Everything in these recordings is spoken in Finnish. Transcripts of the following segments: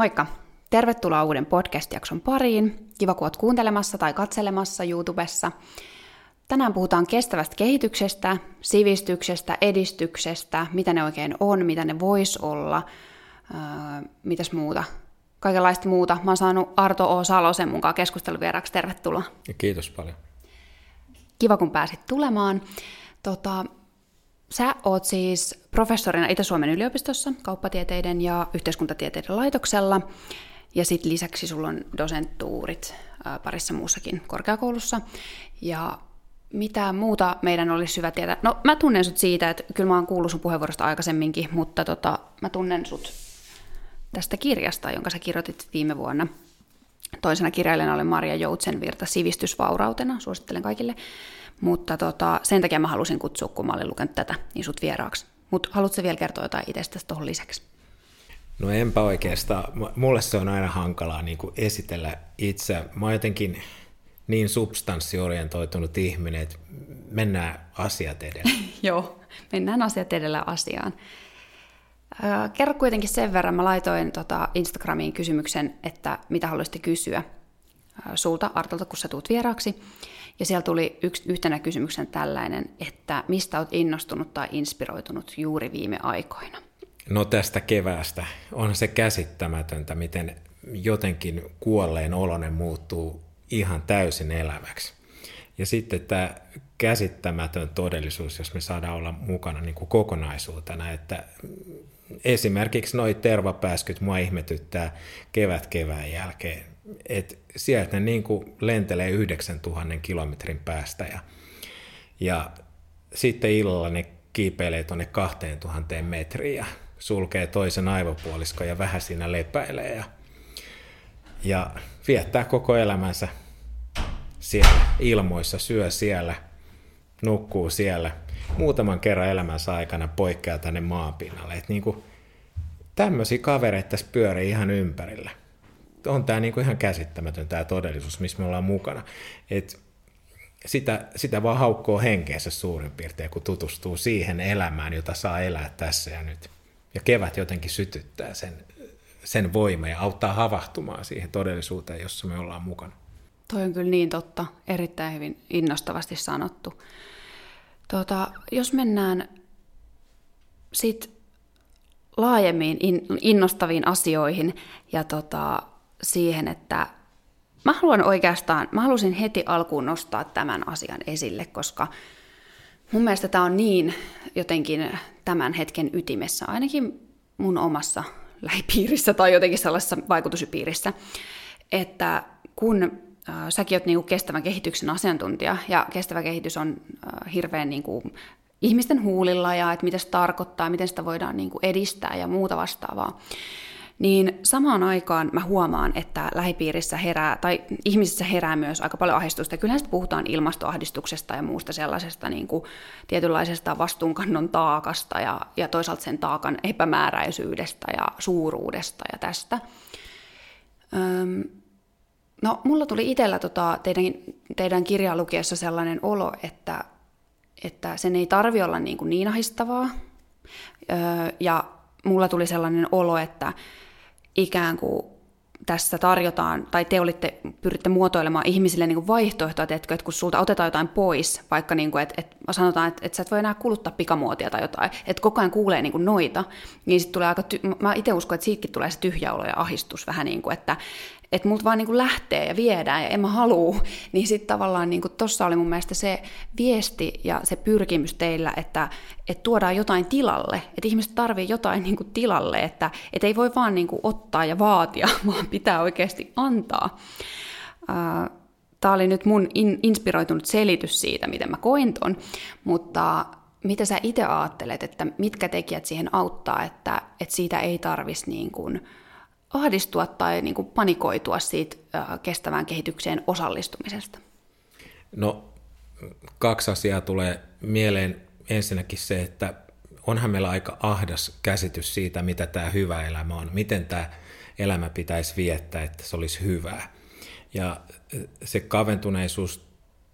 Moikka! Tervetuloa uuden podcast-jakson pariin. Kiva, kun oot kuuntelemassa tai katselemassa YouTubessa. Tänään puhutaan kestävästä kehityksestä, sivistyksestä, edistyksestä, mitä ne oikein on, mitä ne vois olla, öö, mitäs muuta. Kaikenlaista muuta. Mä oon saanut Arto O. Salosen mukaan keskusteluvieraksi. Tervetuloa. Ja kiitos paljon. Kiva, kun pääsit tulemaan. Tota, Sä oot siis professorina Itä-Suomen yliopistossa kauppatieteiden ja yhteiskuntatieteiden laitoksella, ja sitten lisäksi sulla on dosenttuurit parissa muussakin korkeakoulussa. Ja mitä muuta meidän olisi hyvä tietää? No mä tunnen sut siitä, että kyllä mä oon kuullut sun puheenvuorosta aikaisemminkin, mutta tota, mä tunnen sut tästä kirjasta, jonka sä kirjoitit viime vuonna. Toisena kirjailijana olen Maria Joutsenvirta Sivistysvaurautena, suosittelen kaikille. Mutta tota, sen takia mä halusin kutsua, kun mä olin lukenut tätä, niin sut vieraaksi. Mutta haluatko vielä kertoa jotain itsestäsi tuohon lisäksi? No enpä oikeastaan. Mulle se on aina hankalaa niin kuin esitellä itse. Mä oon jotenkin niin substanssiorientoitunut ihminen, että mennään asiat edellä. Joo, mennään asiat edellä asiaan. Kerro kuitenkin sen verran, mä laitoin tota Instagramiin kysymyksen, että mitä haluaisitte kysyä sulta Artolta, kun sä tuut vieraaksi. Ja siellä tuli yksi, yhtenä kysymyksen tällainen, että mistä olet innostunut tai inspiroitunut juuri viime aikoina? No tästä keväästä on se käsittämätöntä, miten jotenkin kuolleen olonen muuttuu ihan täysin eläväksi. Ja sitten tämä käsittämätön todellisuus, jos me saadaan olla mukana niin kuin kokonaisuutena, että esimerkiksi noi tervapääskyt mua ihmetyttää kevät kevään jälkeen että sieltä ne niin kuin lentelee 9000 kilometrin päästä ja, ja sitten illalla ne kiipeilee tuonne 2000 metriin ja sulkee toisen aivopuoliskon ja vähän siinä lepäilee ja, ja viettää koko elämänsä siellä ilmoissa, syö siellä, nukkuu siellä. Muutaman kerran elämänsä aikana poikkeaa tänne maanpinnalle. Että niin kuin, tämmöisiä kavereita tässä pyörii ihan ympärillä on tämä niinku ihan käsittämätön tämä todellisuus, missä me ollaan mukana. Et sitä, sitä vaan haukkoo henkeensä suurin piirtein, kun tutustuu siihen elämään, jota saa elää tässä ja nyt. Ja kevät jotenkin sytyttää sen, sen voima ja auttaa havahtumaan siihen todellisuuteen, jossa me ollaan mukana. Toi on kyllä niin totta, erittäin hyvin innostavasti sanottu. Tota, jos mennään sitten laajemmin innostaviin asioihin ja tota, siihen, että mä haluan oikeastaan, mä halusin heti alkuun nostaa tämän asian esille, koska mun mielestä tämä on niin jotenkin tämän hetken ytimessä, ainakin mun omassa lähipiirissä tai jotenkin sellaisessa vaikutuspiirissä, että kun äh, säkin oot niinku kestävän kehityksen asiantuntija, ja kestävä kehitys on äh, hirveän niinku ihmisten huulilla, ja että mitä se tarkoittaa, miten sitä voidaan niinku edistää ja muuta vastaavaa, niin samaan aikaan mä huomaan, että lähipiirissä herää, tai ihmisissä herää myös aika paljon ahdistusta. Kyllähän sitten puhutaan ilmastoahdistuksesta ja muusta sellaisesta niin kuin tietynlaisesta vastuunkannon taakasta ja, ja toisaalta sen taakan epämääräisyydestä ja suuruudesta ja tästä. Öm, no, mulla tuli itsellä tota, teidän, teidän kirjaa lukiessa sellainen olo, että, että sen ei tarvi olla niin, kuin niin ahistavaa. Öö, ja mulla tuli sellainen olo, että ikään kuin tässä tarjotaan, tai te olitte, pyritte muotoilemaan ihmisille niin vaihtoehtoa, että kun sulta otetaan jotain pois, vaikka niin kuin, että, että sanotaan, että, että sä et voi enää kuluttaa pikamuotia tai jotain, että koko ajan kuulee niin kuin noita, niin sitten tulee aika, ty- mä itse uskon, että siitäkin tulee se tyhjä olo ja ahistus vähän niin kuin, että, että multa vaan niin kuin lähtee ja viedään ja en mä halua, niin sitten tavallaan niin kuin tossa oli mun mielestä se viesti ja se pyrkimys teillä, että, että tuodaan jotain tilalle, että ihmiset tarvii jotain niin kuin tilalle, että, että ei voi vaan niin kuin ottaa ja vaatia, vaan pitää oikeasti antaa. Tämä oli nyt mun in, inspiroitunut selitys siitä, miten mä koin ton, mutta mitä sä itse ajattelet, että mitkä tekijät siihen auttaa, että, että siitä ei tarvitsisi niin kuin, ahdistua tai niin kuin panikoitua siitä kestävään kehitykseen osallistumisesta? No, kaksi asiaa tulee mieleen. Ensinnäkin se, että onhan meillä aika ahdas käsitys siitä, mitä tämä hyvä elämä on, miten tämä elämä pitäisi viettää, että se olisi hyvää. Ja se kaventuneisuus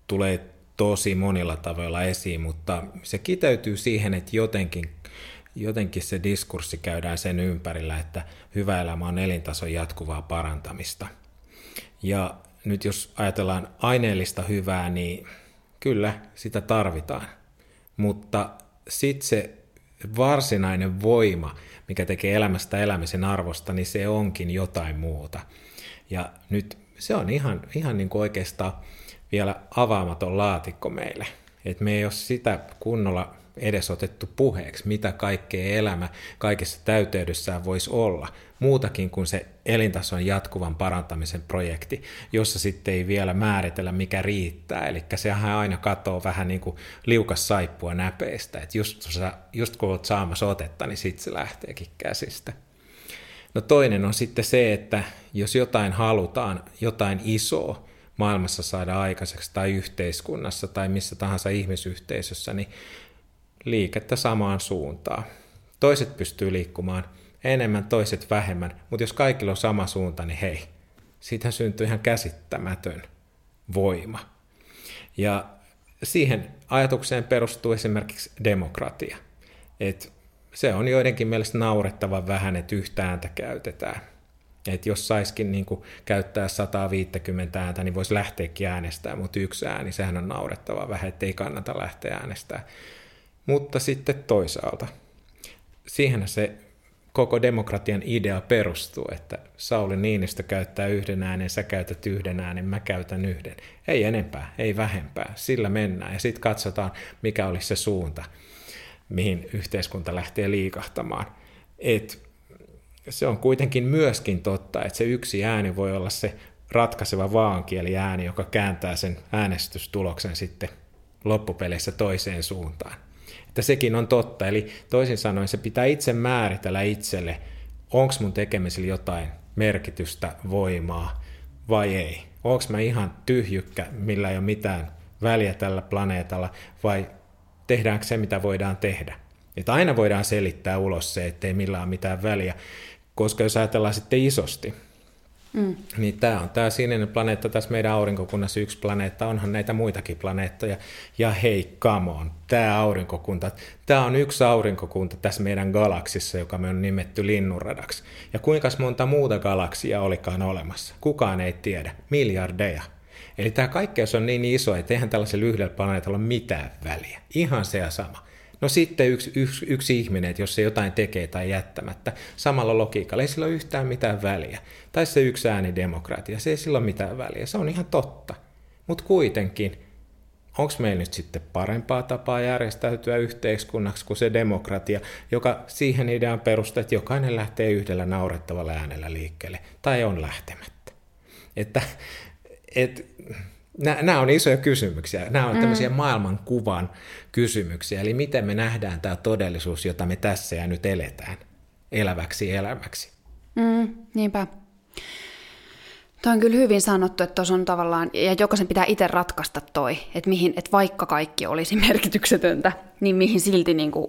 tulee tosi monilla tavoilla esiin, mutta se kiteytyy siihen, että jotenkin jotenkin se diskurssi käydään sen ympärillä, että hyvä elämä on elintason jatkuvaa parantamista. Ja nyt jos ajatellaan aineellista hyvää, niin kyllä sitä tarvitaan. Mutta sitten se varsinainen voima, mikä tekee elämästä elämisen arvosta, niin se onkin jotain muuta. Ja nyt se on ihan, ihan niin kuin oikeastaan vielä avaamaton laatikko meille. Et me ei ole sitä kunnolla edes otettu puheeksi, mitä kaikkea elämä kaikessa täyteydessään voisi olla, muutakin kuin se elintason jatkuvan parantamisen projekti, jossa sitten ei vielä määritellä, mikä riittää. Eli sehän aina katoo vähän niin kuin liukas saippua näpeistä, että just, just kun olet saamassa otetta, niin sitten se lähteekin käsistä. No toinen on sitten se, että jos jotain halutaan, jotain isoa maailmassa saada aikaiseksi tai yhteiskunnassa tai missä tahansa ihmisyhteisössä, niin liikettä samaan suuntaan. Toiset pystyy liikkumaan enemmän, toiset vähemmän, mutta jos kaikilla on sama suunta, niin hei, siitä syntyy ihan käsittämätön voima. Ja siihen ajatukseen perustuu esimerkiksi demokratia. Et se on joidenkin mielestä naurettavan vähän, että yhtä ääntä käytetään. Et jos saiskin niin käyttää 150 ääntä, niin voisi lähteäkin äänestämään, mutta yksi ääni, sehän on naurettava vähän, ettei kannata lähteä äänestämään. Mutta sitten toisaalta, siihen se koko demokratian idea perustuu, että Sauli Niinistö käyttää yhden äänen, sä käytät yhden äänen, mä käytän yhden. Ei enempää, ei vähempää, sillä mennään ja sitten katsotaan, mikä olisi se suunta, mihin yhteiskunta lähtee liikahtamaan. Et se on kuitenkin myöskin totta, että se yksi ääni voi olla se ratkaiseva vaankieli ääni, joka kääntää sen äänestystuloksen sitten loppupeleissä toiseen suuntaan että sekin on totta. Eli toisin sanoen se pitää itse määritellä itselle, onko mun tekemisellä jotain merkitystä, voimaa vai ei. Onko mä ihan tyhjykkä, millä ei ole mitään väliä tällä planeetalla, vai tehdäänkö se, mitä voidaan tehdä. Että aina voidaan selittää ulos se, ettei millään ole mitään väliä, koska jos ajatellaan sitten isosti, Mm. Niin tämä on tämä sininen planeetta tässä meidän aurinkokunnassa yksi planeetta, onhan näitä muitakin planeettoja. Ja hei, come on, tämä aurinkokunta, tämä on yksi aurinkokunta tässä meidän galaksissa, joka me on nimetty linnunradaksi. Ja kuinka monta muuta galaksia olikaan olemassa? Kukaan ei tiedä. Miljardeja. Eli tämä kaikkeus on niin iso, että eihän tällaisella yhdellä planeetalla ole mitään väliä. Ihan se ja sama. No sitten yksi, yksi, yksi ihminen, että jos se jotain tekee tai jättämättä, samalla logiikalla ei sillä ole yhtään mitään väliä. Tai se yksi demokratia, se ei sillä ole mitään väliä. Se on ihan totta. Mutta kuitenkin, onko meillä nyt sitten parempaa tapaa järjestäytyä yhteiskunnaksi kuin se demokratia, joka siihen ideaan perustuu, että jokainen lähtee yhdellä naurettavalla äänellä liikkeelle, tai on lähtemättä. Että, et, Nämä on isoja kysymyksiä. Nämä on mm. tämmöisiä maailmankuvan kysymyksiä. Eli miten me nähdään tämä todellisuus, jota me tässä ja nyt eletään eläväksi elämäksi. Mm, niinpä. Tuo on kyllä hyvin sanottu, että tuossa on tavallaan, ja jokaisen pitää itse ratkaista toi, että, mihin, että vaikka kaikki olisi merkityksetöntä, niin mihin, silti, niin kuin,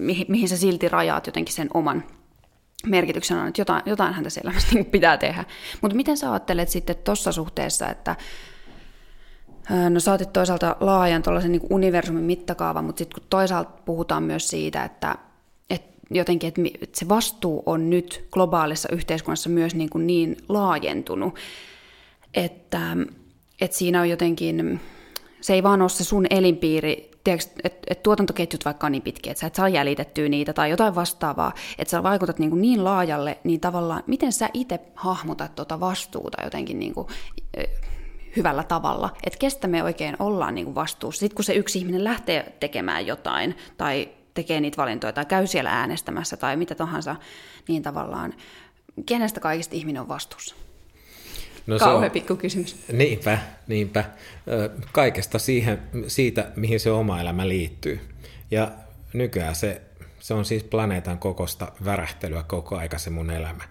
mihin, mihin sä silti rajaat jotenkin sen oman merkityksen on, että jotain, jotainhan tässä elämässä niin pitää tehdä. Mutta miten sä ajattelet sitten tuossa suhteessa, että No saatit toisaalta laajan tuollaisen niin universumin mittakaavan, mutta sitten kun toisaalta puhutaan myös siitä, että, että jotenkin, että se vastuu on nyt globaalissa yhteiskunnassa myös niin, kuin niin laajentunut, että, että siinä on jotenkin, se ei vaan ole se sun elinpiiri, että et tuotantoketjut vaikka on niin pitkiä, että sä et saa jäljitettyä niitä tai jotain vastaavaa, että sä vaikutat niin, kuin niin laajalle, niin tavallaan miten sä itse hahmotat tuota vastuuta jotenkin niin kuin, hyvällä tavalla, että kestä me oikein ollaan niin kuin vastuussa. Sitten kun se yksi ihminen lähtee tekemään jotain tai tekee niitä valintoja tai käy siellä äänestämässä tai mitä tahansa, niin tavallaan kenestä kaikista ihminen on vastuussa? No Kauhean pikku kysymys. Niinpä, niinpä. Kaikesta siihen, siitä, mihin se oma elämä liittyy. Ja nykyään se, se on siis planeetan kokosta värähtelyä koko aika se mun elämä.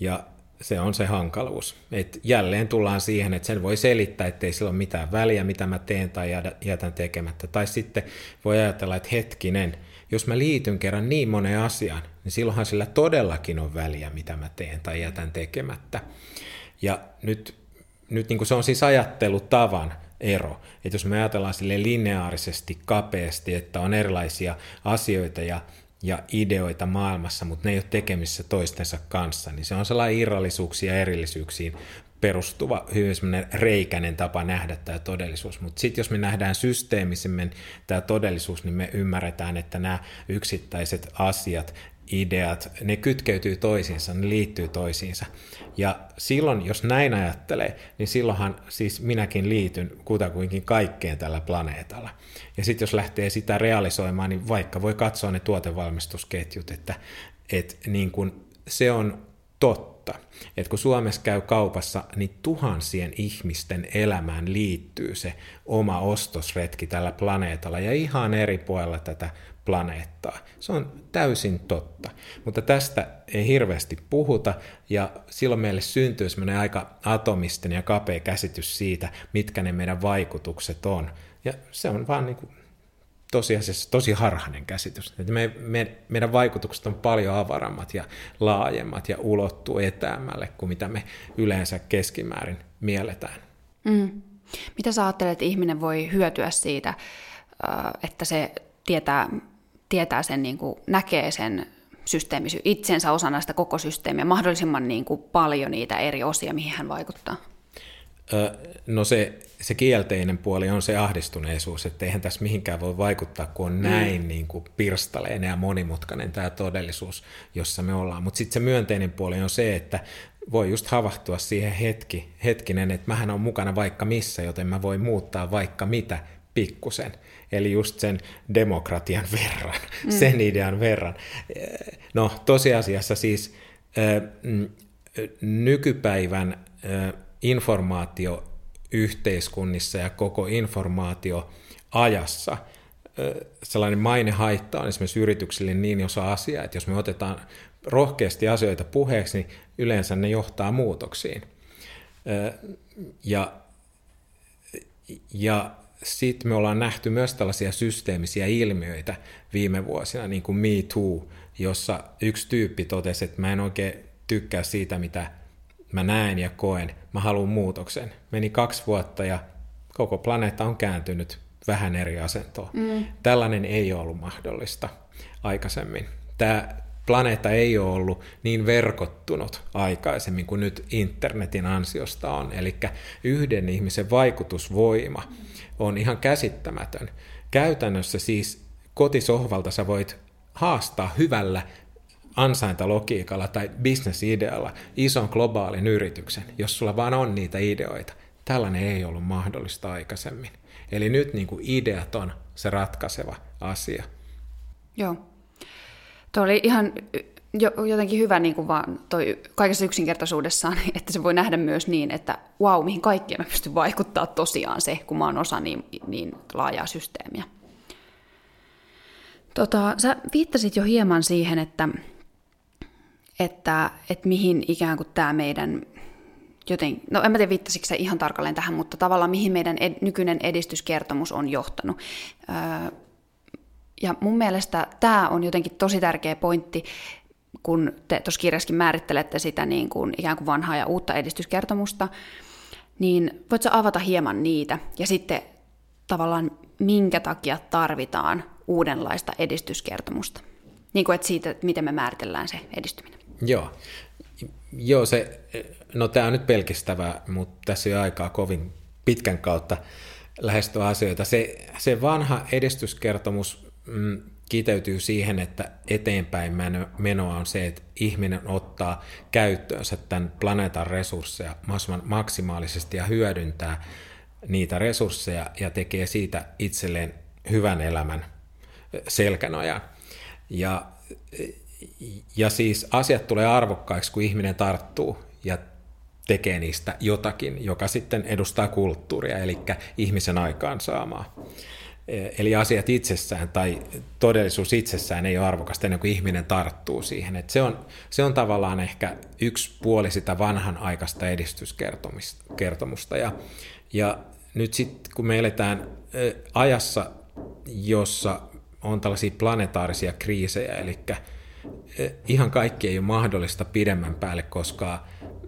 Ja se on se hankaluus. Et jälleen tullaan siihen, että sen voi selittää, ettei sillä ole mitään väliä, mitä mä teen tai jätän tekemättä. Tai sitten voi ajatella, että hetkinen, jos mä liityn kerran niin moneen asiaan, niin silloinhan sillä todellakin on väliä, mitä mä teen tai jätän tekemättä. Ja nyt, nyt niin kuin se on siis ajattelutavan ero. Että jos me ajatellaan sille lineaarisesti, kapeasti, että on erilaisia asioita ja ja ideoita maailmassa, mutta ne ei ole tekemissä toistensa kanssa, niin se on sellainen irrallisuuksiin ja erillisyyksiin perustuva hyvin semmoinen reikäinen tapa nähdä tämä todellisuus. Mutta sitten jos me nähdään systeemisemmin tämä todellisuus, niin me ymmärretään, että nämä yksittäiset asiat, ideat, ne kytkeytyy toisiinsa, ne liittyy toisiinsa. Ja silloin, jos näin ajattelee, niin silloinhan siis minäkin liityn kutakuinkin kaikkeen tällä planeetalla. Ja sitten jos lähtee sitä realisoimaan, niin vaikka voi katsoa ne tuotevalmistusketjut, että, että niin kun se on totta totta, että kun Suomessa käy kaupassa, niin tuhansien ihmisten elämään liittyy se oma ostosretki tällä planeetalla ja ihan eri puolella tätä planeettaa. Se on täysin totta, mutta tästä ei hirveästi puhuta ja silloin meille syntyy semmoinen aika atomisten ja kapea käsitys siitä, mitkä ne meidän vaikutukset on. Ja se on vaan niin kuin tosiasiassa tosi harhainen käsitys. Että me, me, meidän vaikutukset on paljon avarammat ja laajemmat ja ulottuu etäämmälle kuin mitä me yleensä keskimäärin mielletään. Mm. Mitä sä ajattelet, että ihminen voi hyötyä siitä, että se tietää, tietää sen, niin kuin, näkee sen systeemisy itsensä osana sitä koko systeemiä, mahdollisimman niin kuin, paljon niitä eri osia, mihin hän vaikuttaa? No se, se kielteinen puoli on se ahdistuneisuus, että eihän tässä mihinkään voi vaikuttaa, kun on mm. näin mm. niin kuin pirstaleinen ja monimutkainen tämä todellisuus, jossa me ollaan. Mutta sitten se myönteinen puoli on se, että voi just havahtua siihen hetki, hetkinen, että mähän on mukana vaikka missä, joten mä voin muuttaa vaikka mitä pikkusen. Eli just sen demokratian verran, mm. sen idean verran. No tosiasiassa siis mm, nykypäivän informaatio yhteiskunnissa ja koko informaatio ajassa. Sellainen mainehaitta on esimerkiksi yrityksille niin osa asia, että jos me otetaan rohkeasti asioita puheeksi, niin yleensä ne johtaa muutoksiin. Ja, ja sitten me ollaan nähty myös tällaisia systeemisiä ilmiöitä viime vuosina, niin kuin Me Too, jossa yksi tyyppi totesi, että mä en oikein tykkää siitä, mitä mä näen ja koen, mä haluan muutoksen. Meni kaksi vuotta ja koko planeetta on kääntynyt vähän eri asentoon. Mm. Tällainen ei ole ollut mahdollista aikaisemmin. Tämä planeetta ei ole ollut niin verkottunut aikaisemmin kuin nyt internetin ansiosta on. Eli yhden ihmisen vaikutusvoima on ihan käsittämätön. Käytännössä siis kotisohvalta sä voit haastaa hyvällä ansaintalogiikalla tai bisnesidealla ison globaalin yrityksen, jos sulla vaan on niitä ideoita. Tällainen ei ollut mahdollista aikaisemmin. Eli nyt niin kuin ideat on se ratkaiseva asia. Joo. Tuo oli ihan jotenkin hyvä niin kuin vaan toi kaikessa yksinkertaisuudessaan, että se voi nähdä myös niin, että wow, mihin kaikkeen mä pystyn vaikuttaa tosiaan se, kun mä oon osa niin, niin laajaa systeemiä. Tota, sä viittasit jo hieman siihen, että että, että mihin ikään kuin tämä meidän joten, no en mä tiedä viittasiko se ihan tarkalleen tähän, mutta tavallaan mihin meidän ed, nykyinen edistyskertomus on johtanut. Öö, ja mun mielestä tämä on jotenkin tosi tärkeä pointti, kun te tuossa kirjaskin määrittelette sitä niin kuin ikään kuin vanhaa ja uutta edistyskertomusta, niin voitko avata hieman niitä ja sitten tavallaan minkä takia tarvitaan uudenlaista edistyskertomusta? Niin kuin että siitä, että miten me määritellään se edistyminen. Joo. Joo, se, no tämä on nyt pelkistävää, mutta tässä ei aikaa kovin pitkän kautta lähestyä asioita. Se, se vanha edistyskertomus mm, kiteytyy siihen, että eteenpäin menoa on se, että ihminen ottaa käyttöönsä tämän planeetan resursseja maksimaalisesti ja hyödyntää niitä resursseja ja tekee siitä itselleen hyvän elämän selkänojan. Ja ja siis asiat tulee arvokkaiksi, kun ihminen tarttuu ja tekee niistä jotakin, joka sitten edustaa kulttuuria, eli ihmisen aikaansaamaa. E, eli asiat itsessään tai todellisuus itsessään ei ole arvokasta ennen kuin ihminen tarttuu siihen. Et se, on, se on tavallaan ehkä yksi puoli sitä vanhan aikaista edistyskertomusta. Ja, ja nyt sitten kun me eletään e, ajassa, jossa on tällaisia planetaarisia kriisejä, eli ihan kaikki ei ole mahdollista pidemmän päälle, koska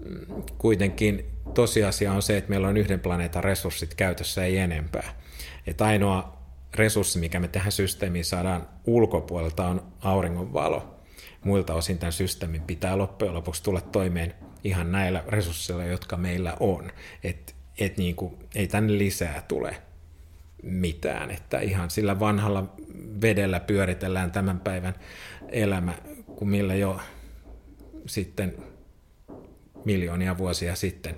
mm, kuitenkin tosiasia on se, että meillä on yhden planeetan resurssit käytössä, ei enempää. Että ainoa resurssi, mikä me tähän systeemiin saadaan ulkopuolelta, on auringonvalo. Muilta osin tämän systeemin pitää loppujen lopuksi tulla toimeen ihan näillä resursseilla, jotka meillä on. Et, et niin kuin, ei tänne lisää tule mitään, että ihan sillä vanhalla vedellä pyöritellään tämän päivän elämä, kun millä jo sitten miljoonia vuosia sitten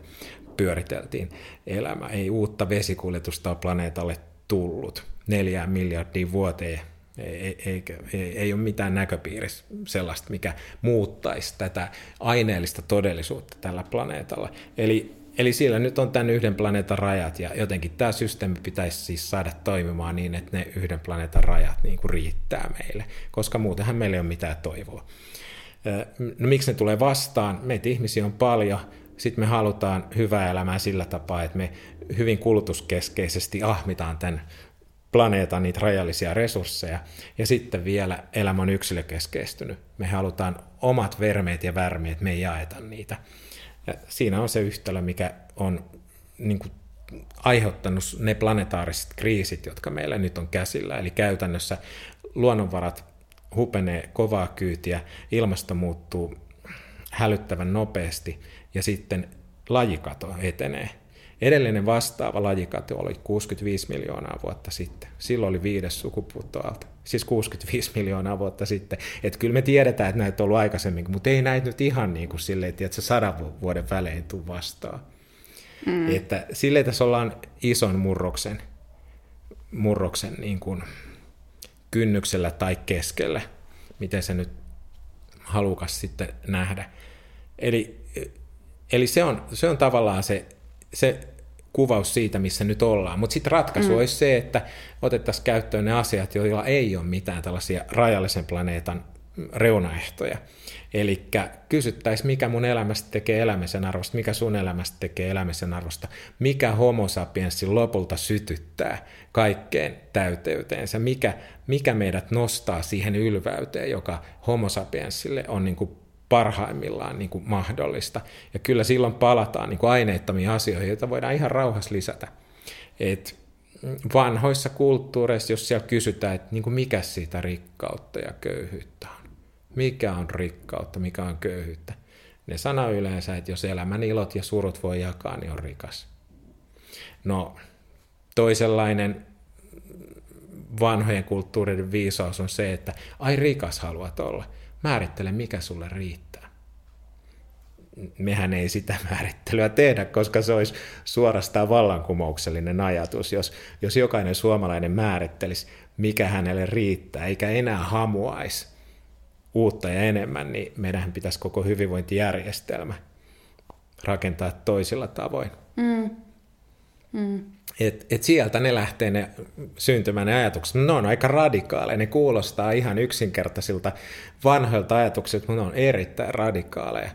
pyöriteltiin elämä. Ei uutta vesikuljetusta ole planeetalle tullut neljään miljardiin vuoteen. Ei, ei, ei, ei ole mitään näköpiirissä sellaista, mikä muuttaisi tätä aineellista todellisuutta tällä planeetalla. Eli, eli siellä nyt on tämän yhden planeetan rajat, ja jotenkin tämä systeemi pitäisi siis saada toimimaan niin, että ne yhden planeetan rajat niin kuin riittää meille, koska muutenhan meillä ei ole mitään toivoa. No miksi ne tulee vastaan? Meitä ihmisiä on paljon, sitten me halutaan hyvää elämää sillä tapaa, että me hyvin kulutuskeskeisesti ahmitaan tämän planeetan niitä rajallisia resursseja, ja sitten vielä elämä on yksilökeskeistynyt. Me halutaan omat vermeet ja värmeet, me ei jaeta niitä. Ja siinä on se yhtälö, mikä on niin kuin, aiheuttanut ne planetaariset kriisit, jotka meillä nyt on käsillä. Eli käytännössä luonnonvarat hupenee kovaa kyytiä, ilmasto muuttuu hälyttävän nopeasti ja sitten lajikato etenee. Edellinen vastaava lajikato oli 65 miljoonaa vuotta sitten. Silloin oli viides sukupuuttoaalto. Siis 65 miljoonaa vuotta sitten. Että kyllä me tiedetään, että näitä on ollut aikaisemmin, mutta ei näitä nyt ihan niin kuin silleen, että se sadan vuoden välein tuu vastaan. Mm. Että silleen tässä ollaan ison murroksen, murroksen niin kuin kynnyksellä tai keskellä, miten se nyt halukas sitten nähdä. Eli, eli se, on, se on tavallaan se, se kuvaus siitä, missä nyt ollaan. Mutta sitten ratkaisu mm. olisi se, että otettaisiin käyttöön ne asiat, joilla ei ole mitään tällaisia rajallisen planeetan reunaehtoja. Eli kysyttäisiin, mikä mun elämästä tekee elämisen arvosta, mikä sun elämästä tekee elämisen arvosta, mikä homo sapiensin lopulta sytyttää kaikkeen täyteyteensä, mikä, mikä meidät nostaa siihen ylväyteen, joka homo sapiensille on niin kuin parhaimmillaan niin kuin mahdollista. Ja kyllä silloin palataan niin kuin aineettomiin asioihin, joita voidaan ihan rauhassa lisätä. Et vanhoissa kulttuureissa, jos siellä kysytään, että niin kuin mikä siitä rikkautta ja köyhyyttä on, mikä on rikkautta, mikä on köyhyyttä, ne sanoo yleensä, että jos elämän ilot ja surut voi jakaa, niin on rikas. No, toisenlainen vanhojen kulttuureiden viisaus on se, että ai rikas haluat olla – määrittele, mikä sulle riittää. Mehän ei sitä määrittelyä tehdä, koska se olisi suorastaan vallankumouksellinen ajatus, jos, jos jokainen suomalainen määrittelisi, mikä hänelle riittää, eikä enää hamuaisi uutta ja enemmän, niin meidän pitäisi koko hyvinvointijärjestelmä rakentaa toisilla tavoin. Mm. Mm. Et, et sieltä ne lähtee ne syntymään ne ajatukset. Ne on aika radikaaleja, ne kuulostaa ihan yksinkertaisilta vanhoilta ajatuksilta, mutta ne on erittäin radikaaleja.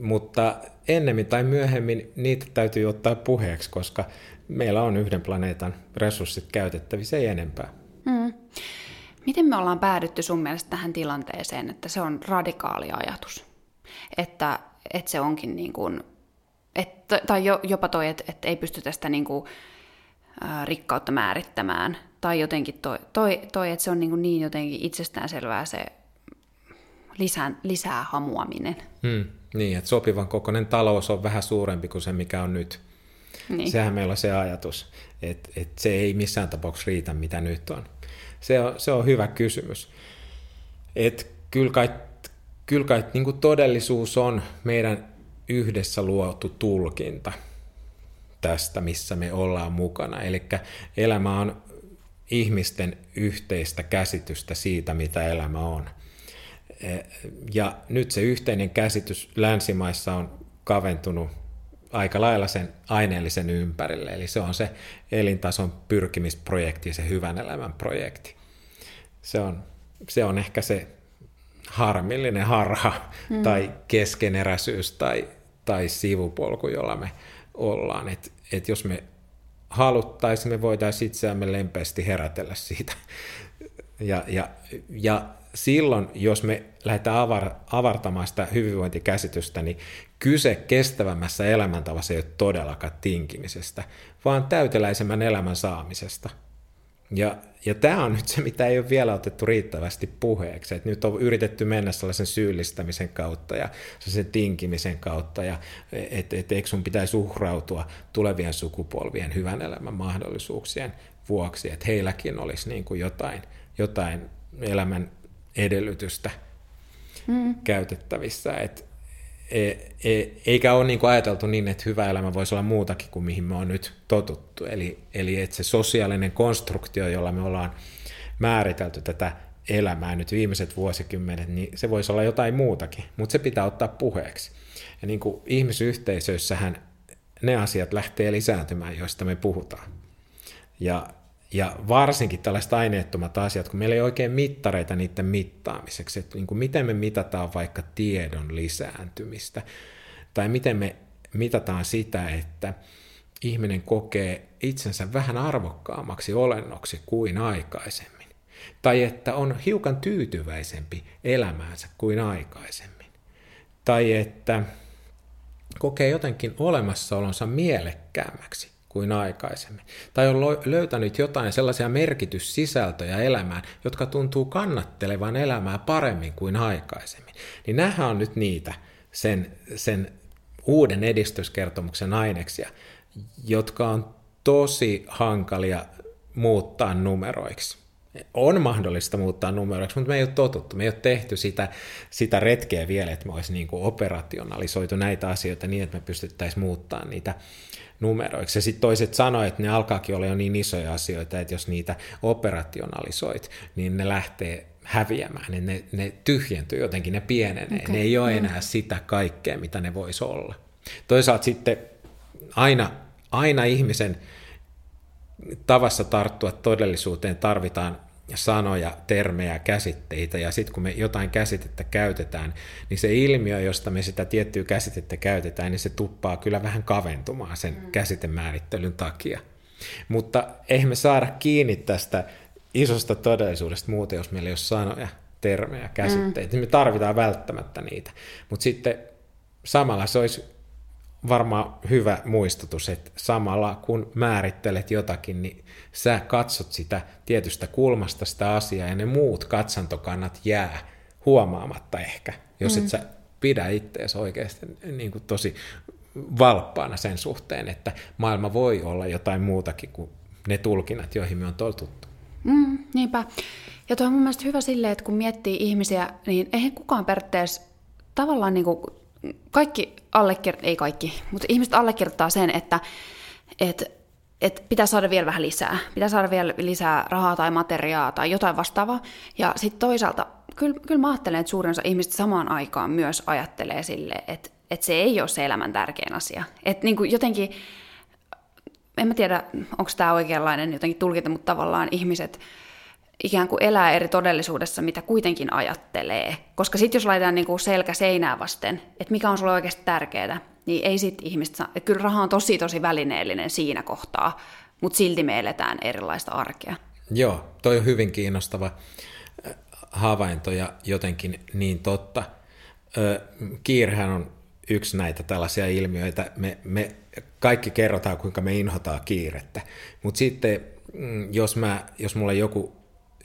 Mutta ennemmin tai myöhemmin niitä täytyy ottaa puheeksi, koska meillä on yhden planeetan resurssit käytettävissä, ei enempää. Mm. Miten me ollaan päädytty sun mielestä tähän tilanteeseen, että se on radikaali ajatus? Että, että se onkin niin kuin, että, tai jopa toi, että, että ei pysty tästä niin kuin, rikkautta määrittämään. Tai jotenkin toi, toi, toi että se on niin, niin jotenkin itsestäänselvää se lisää, lisää hamuaminen. Hmm, niin, että sopivan kokoinen talous on vähän suurempi kuin se, mikä on nyt. Niin. Sehän meillä on se ajatus, että, että se ei missään tapauksessa riitä, mitä nyt on. Se on, se on hyvä kysymys. Että kyllä kai, kyllä kai niin kuin todellisuus on meidän yhdessä luotu tulkinta – tästä, missä me ollaan mukana. Eli elämä on ihmisten yhteistä käsitystä siitä, mitä elämä on. Ja nyt se yhteinen käsitys länsimaissa on kaventunut aika lailla sen aineellisen ympärille, eli se on se elintason pyrkimisprojekti, se hyvän elämän projekti. Se on, se on ehkä se harmillinen harha mm. tai keskeneräisyys tai, tai sivupolku, jolla me ollaan. Että et jos me haluttaisiin, me voitaisiin itseämme lempeästi herätellä siitä. Ja, ja, ja silloin, jos me lähdetään avar, avartamaan sitä hyvinvointikäsitystä, niin kyse kestävämmässä elämäntavassa ei ole todellakaan tinkimisestä, vaan täyteläisemmän elämän saamisesta. Ja, ja tämä on nyt se, mitä ei ole vielä otettu riittävästi puheeksi. Et nyt on yritetty mennä sellaisen syyllistämisen kautta ja sen tinkimisen kautta, ja että et, eikö sun pitäisi uhrautua tulevien sukupolvien hyvän elämän mahdollisuuksien vuoksi, että heilläkin olisi niin kuin jotain, jotain elämän edellytystä mm. käytettävissä. Et, e, e, eikä ole niin kuin ajateltu niin, että hyvä elämä voisi olla muutakin kuin mihin me on nyt totuttu. Eli, eli että se sosiaalinen konstruktio, jolla me ollaan määritelty tätä elämää nyt viimeiset vuosikymmenet, niin se voisi olla jotain muutakin, mutta se pitää ottaa puheeksi. Ja niin kuin ihmisyhteisöissähän ne asiat lähtee lisääntymään, joista me puhutaan. Ja ja varsinkin tällaiset aineettomat asiat, kun meillä ei oikein mittareita niiden mittaamiseksi, että niin kuin miten me mitataan vaikka tiedon lisääntymistä, tai miten me mitataan sitä, että ihminen kokee itsensä vähän arvokkaammaksi olennoksi kuin aikaisemmin, tai että on hiukan tyytyväisempi elämäänsä kuin aikaisemmin, tai että kokee jotenkin olemassaolonsa mielekkäämmäksi kuin aikaisemmin. Tai on löytänyt jotain sellaisia merkityssisältöjä elämään, jotka tuntuu kannattelevan elämää paremmin kuin aikaisemmin. Niin nämähän on nyt niitä sen, sen uuden edistyskertomuksen aineksia, jotka on tosi hankalia muuttaa numeroiksi. On mahdollista muuttaa numeroiksi, mutta me ei ole totuttu. Me ei ole tehty sitä, sitä retkeä vielä, että me olisi niin kuin operationalisoitu näitä asioita niin, että me pystyttäisiin muuttamaan niitä numeroiksi. Ja sitten toiset sanoivat, että ne alkaakin olla jo niin isoja asioita, että jos niitä operationalisoit, niin ne lähtee häviämään, ne, ne, ne tyhjentyy jotenkin, ne pienenee, okay. ne ei ole enää sitä kaikkea, mitä ne voisi olla. Toisaalta sitten aina, aina ihmisen tavassa tarttua todellisuuteen tarvitaan sanoja, termejä, käsitteitä, ja sitten kun me jotain käsitettä käytetään, niin se ilmiö, josta me sitä tiettyä käsitettä käytetään, niin se tuppaa kyllä vähän kaventumaan sen mm. käsitemäärittelyn takia. Mutta eihän me saada kiinni tästä isosta todellisuudesta muuten, jos meillä ei ole sanoja, termejä, käsitteitä. Mm. Me tarvitaan välttämättä niitä. Mutta sitten samalla se olisi varmaan hyvä muistutus, että samalla kun määrittelet jotakin, niin sä katsot sitä tietystä kulmasta sitä asiaa ja ne muut katsantokannat jää huomaamatta ehkä, jos mm. et sä pidä ittees oikeasti niin kuin tosi valppaana sen suhteen, että maailma voi olla jotain muutakin kuin ne tulkinnat, joihin me on totuttu. Mm, niinpä. Ja tuo on mun mielestä hyvä silleen, että kun miettii ihmisiä, niin eihän kukaan periaatteessa tavallaan niin kuin kaikki allekirjoittaa, ei kaikki, mutta ihmiset allekirjoittaa sen, että, että, että pitää saada vielä vähän lisää. Pitää saada vielä lisää rahaa tai materiaa tai jotain vastaavaa. Ja sitten toisaalta, kyllä, kyllä mä ajattelen, että suurin osa ihmistä samaan aikaan myös ajattelee sille, että, että se ei ole se elämän tärkein asia. Että niin kuin jotenkin, en mä tiedä, onko tämä oikeanlainen jotenkin tulkinta, mutta tavallaan ihmiset ikään kuin elää eri todellisuudessa, mitä kuitenkin ajattelee. Koska sitten jos laitetaan niin kuin selkä seinää vasten, että mikä on sulle oikeasti tärkeää, niin ei sitten ihmistä saa. Kyllä raha on tosi tosi välineellinen siinä kohtaa, mutta silti me eletään erilaista arkea. Joo, toi on hyvin kiinnostava äh, havainto ja jotenkin niin totta. Kiirehän on yksi näitä tällaisia ilmiöitä. Me, me kaikki kerrotaan, kuinka me inhotaan kiirettä. Mutta sitten, mm, jos, mä, jos mulla joku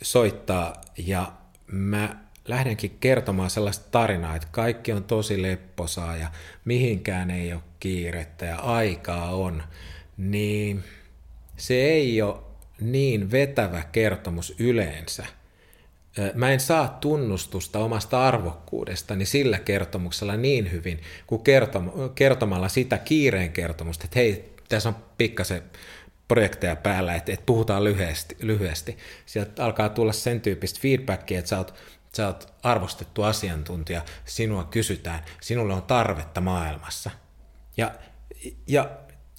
soittaa ja mä lähdenkin kertomaan sellaista tarinaa, että kaikki on tosi lepposaa ja mihinkään ei ole kiirettä ja aikaa on, niin se ei ole niin vetävä kertomus yleensä. Mä en saa tunnustusta omasta arvokkuudestani sillä kertomuksella niin hyvin kuin kertomalla sitä kiireen kertomusta, että hei, tässä on pikkasen projekteja päällä, että, että puhutaan lyhyesti, lyhyesti. Sieltä alkaa tulla sen tyyppistä feedbackia, että sä oot, sä oot arvostettu asiantuntija, sinua kysytään, sinulle on tarvetta maailmassa. Ja, ja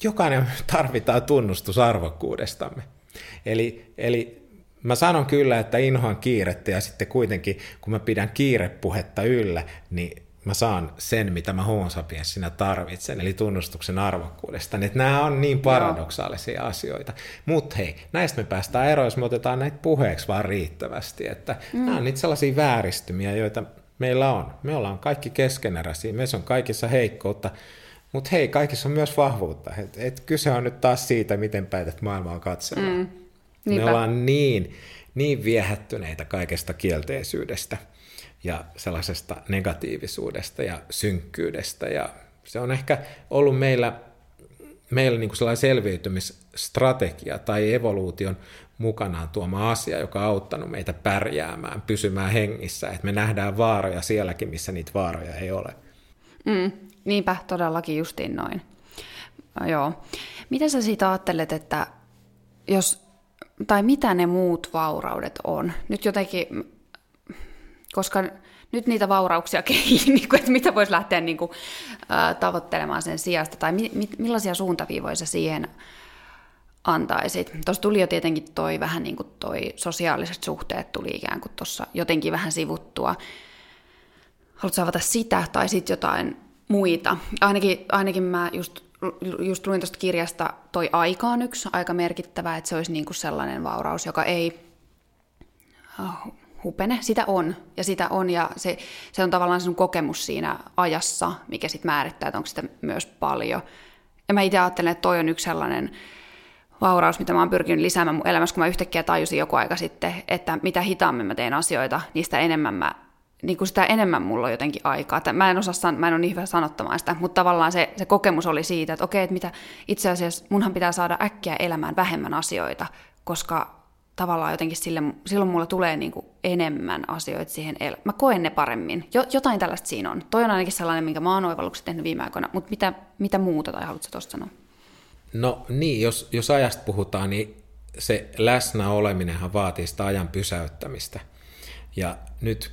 jokainen tarvitaan tunnustus arvokkuudestamme. Eli, eli mä sanon kyllä, että inhoan kiirettä ja sitten kuitenkin, kun mä pidän kiirepuhetta yllä, niin mä saan sen, mitä mä homo sinä tarvitsen, eli tunnustuksen arvokkuudesta. Että nämä on niin paradoksaalisia Joo. asioita. Mutta hei, näistä me päästään eroon, jos me otetaan näitä puheeksi vaan riittävästi. Että mm. nämä on niitä sellaisia vääristymiä, joita meillä on. Me ollaan kaikki keskeneräisiä, meissä on kaikissa heikkoutta, mutta hei, kaikissa on myös vahvuutta. Et, et kyse on nyt taas siitä, miten päätät maailmaa katsomaan. Mm. Niinpä. Me ollaan niin, niin viehättyneitä kaikesta kielteisyydestä ja sellaisesta negatiivisuudesta ja synkkyydestä. Ja se on ehkä ollut meillä, meillä niin kuin sellainen selviytymisstrategia tai evoluution mukanaan tuoma asia, joka on auttanut meitä pärjäämään, pysymään hengissä, että me nähdään vaaroja sielläkin, missä niitä vaaroja ei ole. Mm, niinpä, todellakin justiin noin. Joo. Mitä sä siitä ajattelet, että jos, tai mitä ne muut vauraudet on? Nyt jotenkin, koska nyt niitä vaurauksia kehii, niin kuin, että mitä voisi lähteä niin kuin, tavoittelemaan sen sijasta, tai mi, mi, millaisia suuntaviivoja sä siihen antaisit. Tuossa tuli jo tietenkin toi vähän niin kuin toi sosiaaliset suhteet tuli ikään kuin tuossa jotenkin vähän sivuttua. Haluatko avata sitä tai sitten jotain muita? Ainakin, ainakin mä just, just luin tuosta kirjasta toi aika on yksi aika merkittävä, että se olisi niin kuin sellainen vauraus, joka ei oh, hupene. Sitä on ja sitä on ja se, se on tavallaan sun kokemus siinä ajassa, mikä sitten määrittää, että onko sitä myös paljon. Ja mä itse ajattelen, että toi on yksi sellainen vauraus, mitä mä oon pyrkinyt lisäämään mun elämässä, kun mä yhtäkkiä tajusin joku aika sitten, että mitä hitaammin mä teen asioita, niistä enemmän mä niin kuin sitä enemmän mulla on jotenkin aikaa. Mä en, osaa, mä en ole niin hyvä sanottamaan sitä, mutta tavallaan se, se kokemus oli siitä, että okei, että mitä itse asiassa munhan pitää saada äkkiä elämään vähemmän asioita, koska tavallaan jotenkin sille, silloin mulla tulee niin kuin enemmän asioita siihen el- Mä koen ne paremmin. Jo, jotain tällaista siinä on. Toi on ainakin sellainen, minkä mä oon oivallukset tehnyt viime aikoina, mutta mitä, mitä muuta tai haluatko tuosta sanoa? No niin, jos, jos ajasta puhutaan, niin se läsnä oleminenhan vaatii sitä ajan pysäyttämistä. Ja nyt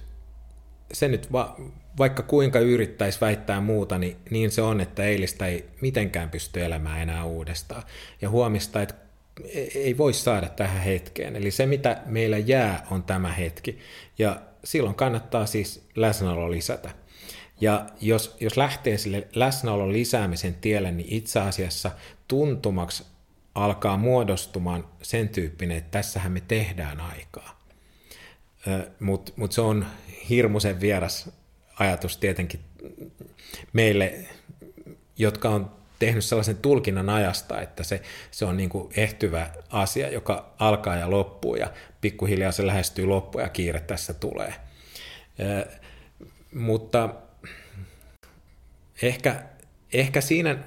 se nyt va, vaikka kuinka yrittäisi väittää muuta, niin, niin se on, että eilistä ei mitenkään pysty elämään enää uudestaan. Ja huomista, että ei voi saada tähän hetkeen. Eli se, mitä meillä jää, on tämä hetki. Ja silloin kannattaa siis läsnäolo lisätä. Ja jos, jos lähtee sille läsnäolon lisäämisen tielle, niin itse asiassa tuntumaksi alkaa muodostumaan sen tyyppinen, että tässähän me tehdään aikaa. Mutta mut se on hirmuisen vieras ajatus tietenkin meille, jotka on tehnyt sellaisen tulkinnan ajasta, että se, se on niin kuin ehtyvä asia, joka alkaa ja loppuu ja pikkuhiljaa se lähestyy loppuun ja kiire tässä tulee. mutta ehkä, ehkä siinä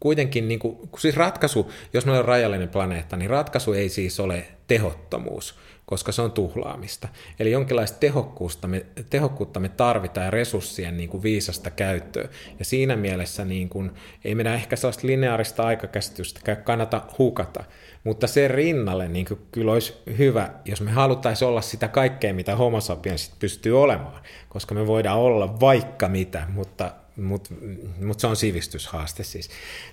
kuitenkin, niin kuin, siis ratkaisu, jos meillä on rajallinen planeetta, niin ratkaisu ei siis ole tehottomuus, koska se on tuhlaamista. Eli jonkinlaista tehokkuutta me, tehokkuutta me tarvitaan ja resurssien niin kuin viisasta käyttöä. Ja siinä mielessä niin kuin, ei meidän ehkä sellaista lineaarista aikakäsitystä kannata hukata, mutta sen rinnalle niin kuin, kyllä olisi hyvä, jos me haluttaisiin olla sitä kaikkea, mitä homo sapiens pystyy olemaan, koska me voidaan olla vaikka mitä, mutta mutta mut se on sivistyshaaste siis,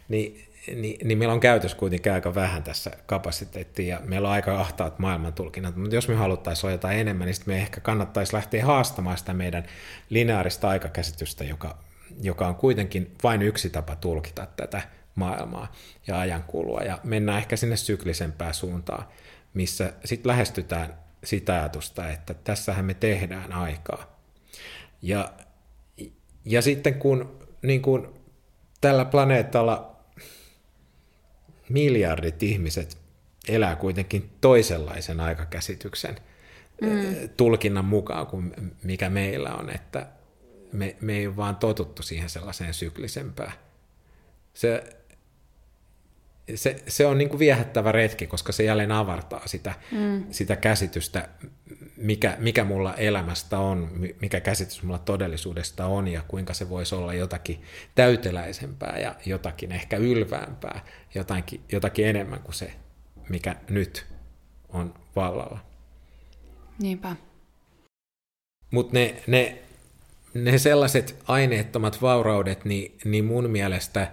niin, niin, niin meillä on käytössä kuitenkin aika vähän tässä kapasiteettia ja meillä on aika ahtaat maailmantulkinnat, mutta jos me haluttaisiin olla jotain enemmän, niin sitten me ehkä kannattaisi lähteä haastamaan sitä meidän lineaarista aikakäsitystä, joka, joka on kuitenkin vain yksi tapa tulkita tätä maailmaa ja ajankulua ja mennään ehkä sinne syklisempään suuntaan, missä sitten lähestytään sitä ajatusta, että tässähän me tehdään aikaa. Ja ja sitten kun niin kuin tällä planeetalla miljardit ihmiset elää kuitenkin toisenlaisen aikakäsityksen mm. tulkinnan mukaan kuin mikä meillä on, että me, me ei ole vaan totuttu siihen sellaiseen syklisempään. Se, se, se on niin kuin viehättävä retki, koska se jälleen avartaa sitä, mm. sitä käsitystä, mikä, mikä mulla elämästä on, mikä käsitys mulla todellisuudesta on ja kuinka se voisi olla jotakin täyteläisempää ja jotakin ehkä ylväämpää, jotakin, jotakin enemmän kuin se, mikä nyt on vallalla. Niinpä. Mutta ne, ne, ne sellaiset aineettomat vauraudet, niin, niin mun mielestä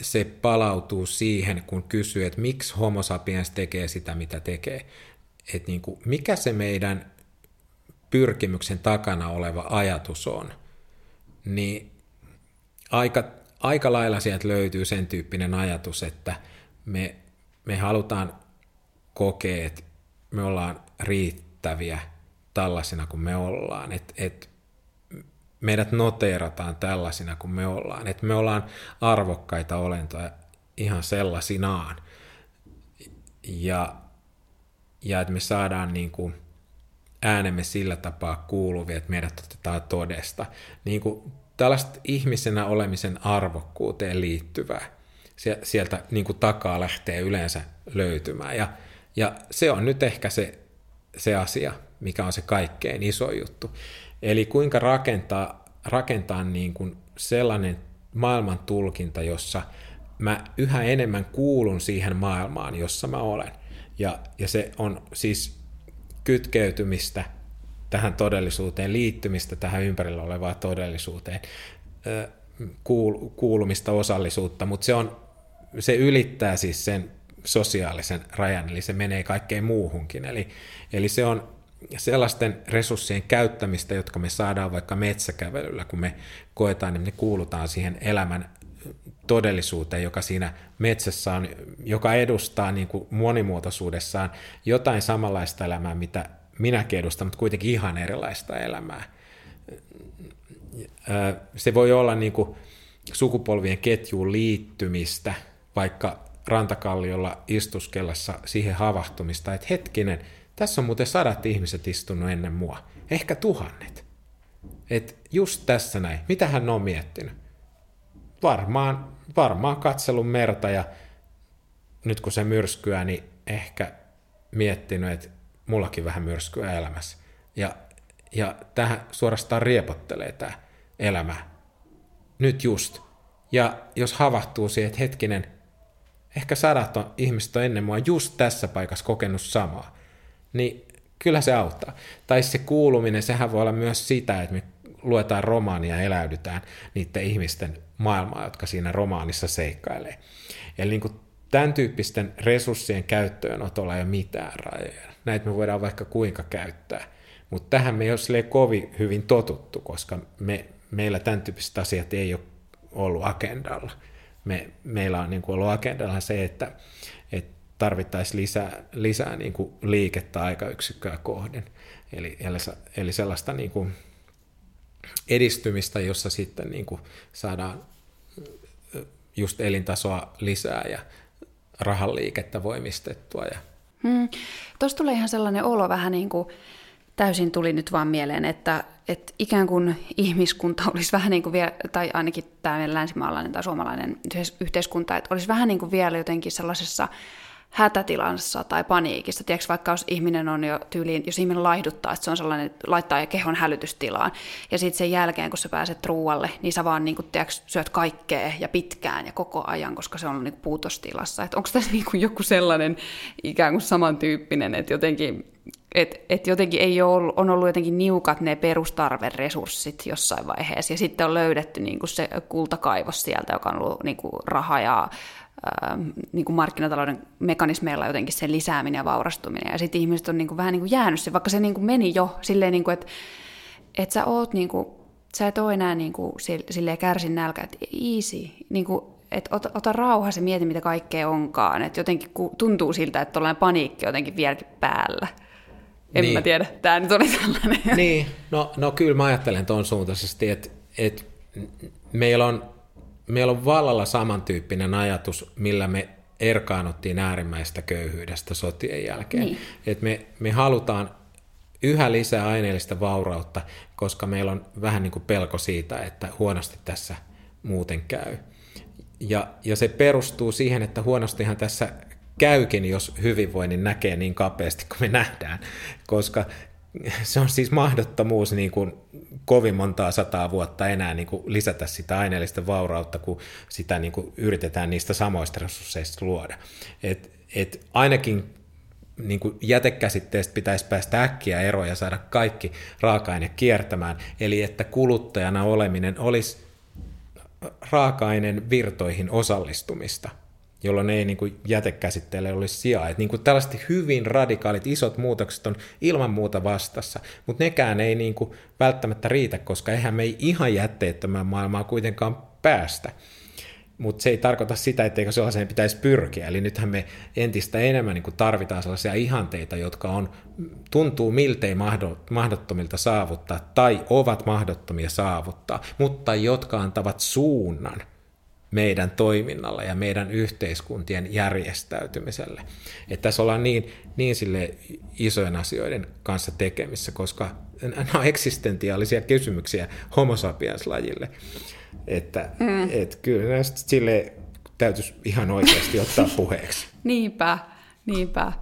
se palautuu siihen, kun kysyy, että miksi homo sapiens tekee sitä, mitä tekee. Että niin kuin, mikä se meidän pyrkimyksen takana oleva ajatus on, niin aika, aika lailla sieltä löytyy sen tyyppinen ajatus, että me, me halutaan kokea, että me ollaan riittäviä tällaisina kuin me ollaan, että et meidät noteerataan tällaisina kuin me ollaan, että me ollaan arvokkaita olentoja ihan sellaisinaan. Ja ja että me saadaan niin kuin äänemme sillä tapaa kuuluvia, että meidät otetaan todesta. Niin kuin tällaista ihmisenä olemisen arvokkuuteen liittyvää sieltä niin kuin takaa lähtee yleensä löytymään. Ja, ja se on nyt ehkä se, se asia, mikä on se kaikkein iso juttu. Eli kuinka rakentaa, rakentaa niin kuin sellainen maailman tulkinta, jossa mä yhä enemmän kuulun siihen maailmaan, jossa mä olen. Ja, ja se on siis kytkeytymistä tähän todellisuuteen, liittymistä tähän ympärillä olevaan todellisuuteen, kuulumista, osallisuutta, mutta se, on, se ylittää siis sen sosiaalisen rajan, eli se menee kaikkeen muuhunkin. Eli, eli se on sellaisten resurssien käyttämistä, jotka me saadaan vaikka metsäkävelyllä, kun me koetaan, niin me kuulutaan siihen elämän todellisuuteen, joka siinä metsässä on, joka edustaa niin kuin monimuotoisuudessaan jotain samanlaista elämää, mitä minäkin edustan, mutta kuitenkin ihan erilaista elämää. Se voi olla niin kuin sukupolvien ketjuun liittymistä, vaikka rantakalliolla istuskellessa siihen havahtumista, että hetkinen, tässä on muuten sadat ihmiset istunut ennen mua, ehkä tuhannet. Et just tässä näin, mitä hän on miettinyt? Varmaan, varmaan katselun merta ja nyt kun se myrskyää, niin ehkä miettinyt, että mullakin vähän myrskyä elämässä. Ja, ja tähän suorastaan riepottelee tämä elämä. Nyt just. Ja jos havahtuu siihen, että hetkinen, ehkä sadat on, ihmiset on ennen mua just tässä paikassa kokenut samaa, niin kyllä se auttaa. Tai se kuuluminen, sehän voi olla myös sitä, että me luetaan romaania ja eläydytään niiden ihmisten maailmaa, jotka siinä romaanissa seikkailee. Eli niin kuin tämän tyyppisten resurssien käyttöönotolla ei ole mitään rajoja. Näitä me voidaan vaikka kuinka käyttää. Mutta tähän me ei ole kovin hyvin totuttu, koska me, meillä tämän tyyppiset asiat ei ole ollut agendalla. Me, meillä on niin kuin ollut agendalla se, että, että tarvittaisiin lisää, lisää niin kuin liikettä aikayksikköä kohden. Eli, eli sellaista niin kuin edistymistä, jossa sitten niin kuin saadaan just elintasoa lisää ja rahan liikettä voimistettua. Ja... Hmm. Tuossa tulee ihan sellainen olo vähän niin kuin, täysin tuli nyt vaan mieleen, että, että ikään kuin ihmiskunta olisi vähän niin kuin vielä, tai ainakin tämä länsimaalainen tai suomalainen yhteiskunta, että olisi vähän niin kuin vielä jotenkin sellaisessa hätätilassa tai paniikissa. Tiedätkö, vaikka jos ihminen on jo tyyliin, jos ihminen laihduttaa, että se on sellainen, että laittaa kehon hälytystilaan, ja sitten sen jälkeen, kun sä pääset ruualle, niin sä vaan niin kuin, tiedätkö, syöt kaikkea ja pitkään ja koko ajan, koska se on niin kuin puutostilassa. Onko tässä niin kuin joku sellainen ikään kuin samantyyppinen, että jotenkin et, et jotenkin ei ole ollut, on ollut jotenkin niukat ne perustarveresurssit jossain vaiheessa, ja sitten on löydetty niin kuin se kultakaivos sieltä, joka on ollut niin kuin raha ja ää, niin kuin markkinatalouden mekanismeilla jotenkin sen lisääminen ja vaurastuminen, ja sitten ihmiset on niin kuin vähän niin kuin jäänyt se, vaikka se niin kuin meni jo silleen, niin kuin, että et sä oot niin kuin, sä et ole enää niin kuin, silleen kärsin nälkä, että easy, niin kuin, että ota, ota rauhassa ja mieti, mitä kaikkea onkaan. Että jotenkin tuntuu siltä, että tuollainen paniikki jotenkin vieläkin päällä. En niin. mä tiedä, tämä nyt oli tällainen. Niin, no, no kyllä mä ajattelen tuon suuntaisesti, että, että meillä, on, meillä on vallalla samantyyppinen ajatus, millä me erkaanuttiin äärimmäistä köyhyydestä sotien jälkeen. Niin. Että me, me halutaan yhä lisää aineellista vaurautta, koska meillä on vähän niin kuin pelko siitä, että huonosti tässä muuten käy. Ja, ja se perustuu siihen, että huonostihan tässä käykin, jos hyvinvoinnin näkee niin kapeasti kuin me nähdään, koska se on siis mahdottomuus niin kuin kovin montaa sataa vuotta enää niin kuin lisätä sitä aineellista vaurautta, kun sitä niin kuin yritetään niistä samoista resursseista luoda. Et, et ainakin niin kuin jätekäsitteestä pitäisi päästä äkkiä eroon ja saada kaikki raaka-aine kiertämään, eli että kuluttajana oleminen olisi raaka-aineen virtoihin osallistumista – jolloin ei niin jätekäsitteelle olisi sijaa. Että niin kuin tällaiset hyvin radikaalit isot muutokset on ilman muuta vastassa, mutta nekään ei niin kuin välttämättä riitä, koska eihän me ei ihan jätteettömään maailmaa kuitenkaan päästä. Mutta se ei tarkoita sitä, etteikö sellaiseen pitäisi pyrkiä. Eli nythän me entistä enemmän niin tarvitaan sellaisia ihanteita, jotka on, tuntuu miltei mahdottomilta saavuttaa tai ovat mahdottomia saavuttaa, mutta jotka antavat suunnan meidän toiminnalla ja meidän yhteiskuntien järjestäytymiselle. Että tässä ollaan niin, niin sille isojen asioiden kanssa tekemissä, koska nämä on eksistentiaalisia kysymyksiä homo sapiens-lajille. Että mm. et kyllä näistä sille täytyisi ihan oikeasti ottaa puheeksi. niinpä, niinpä.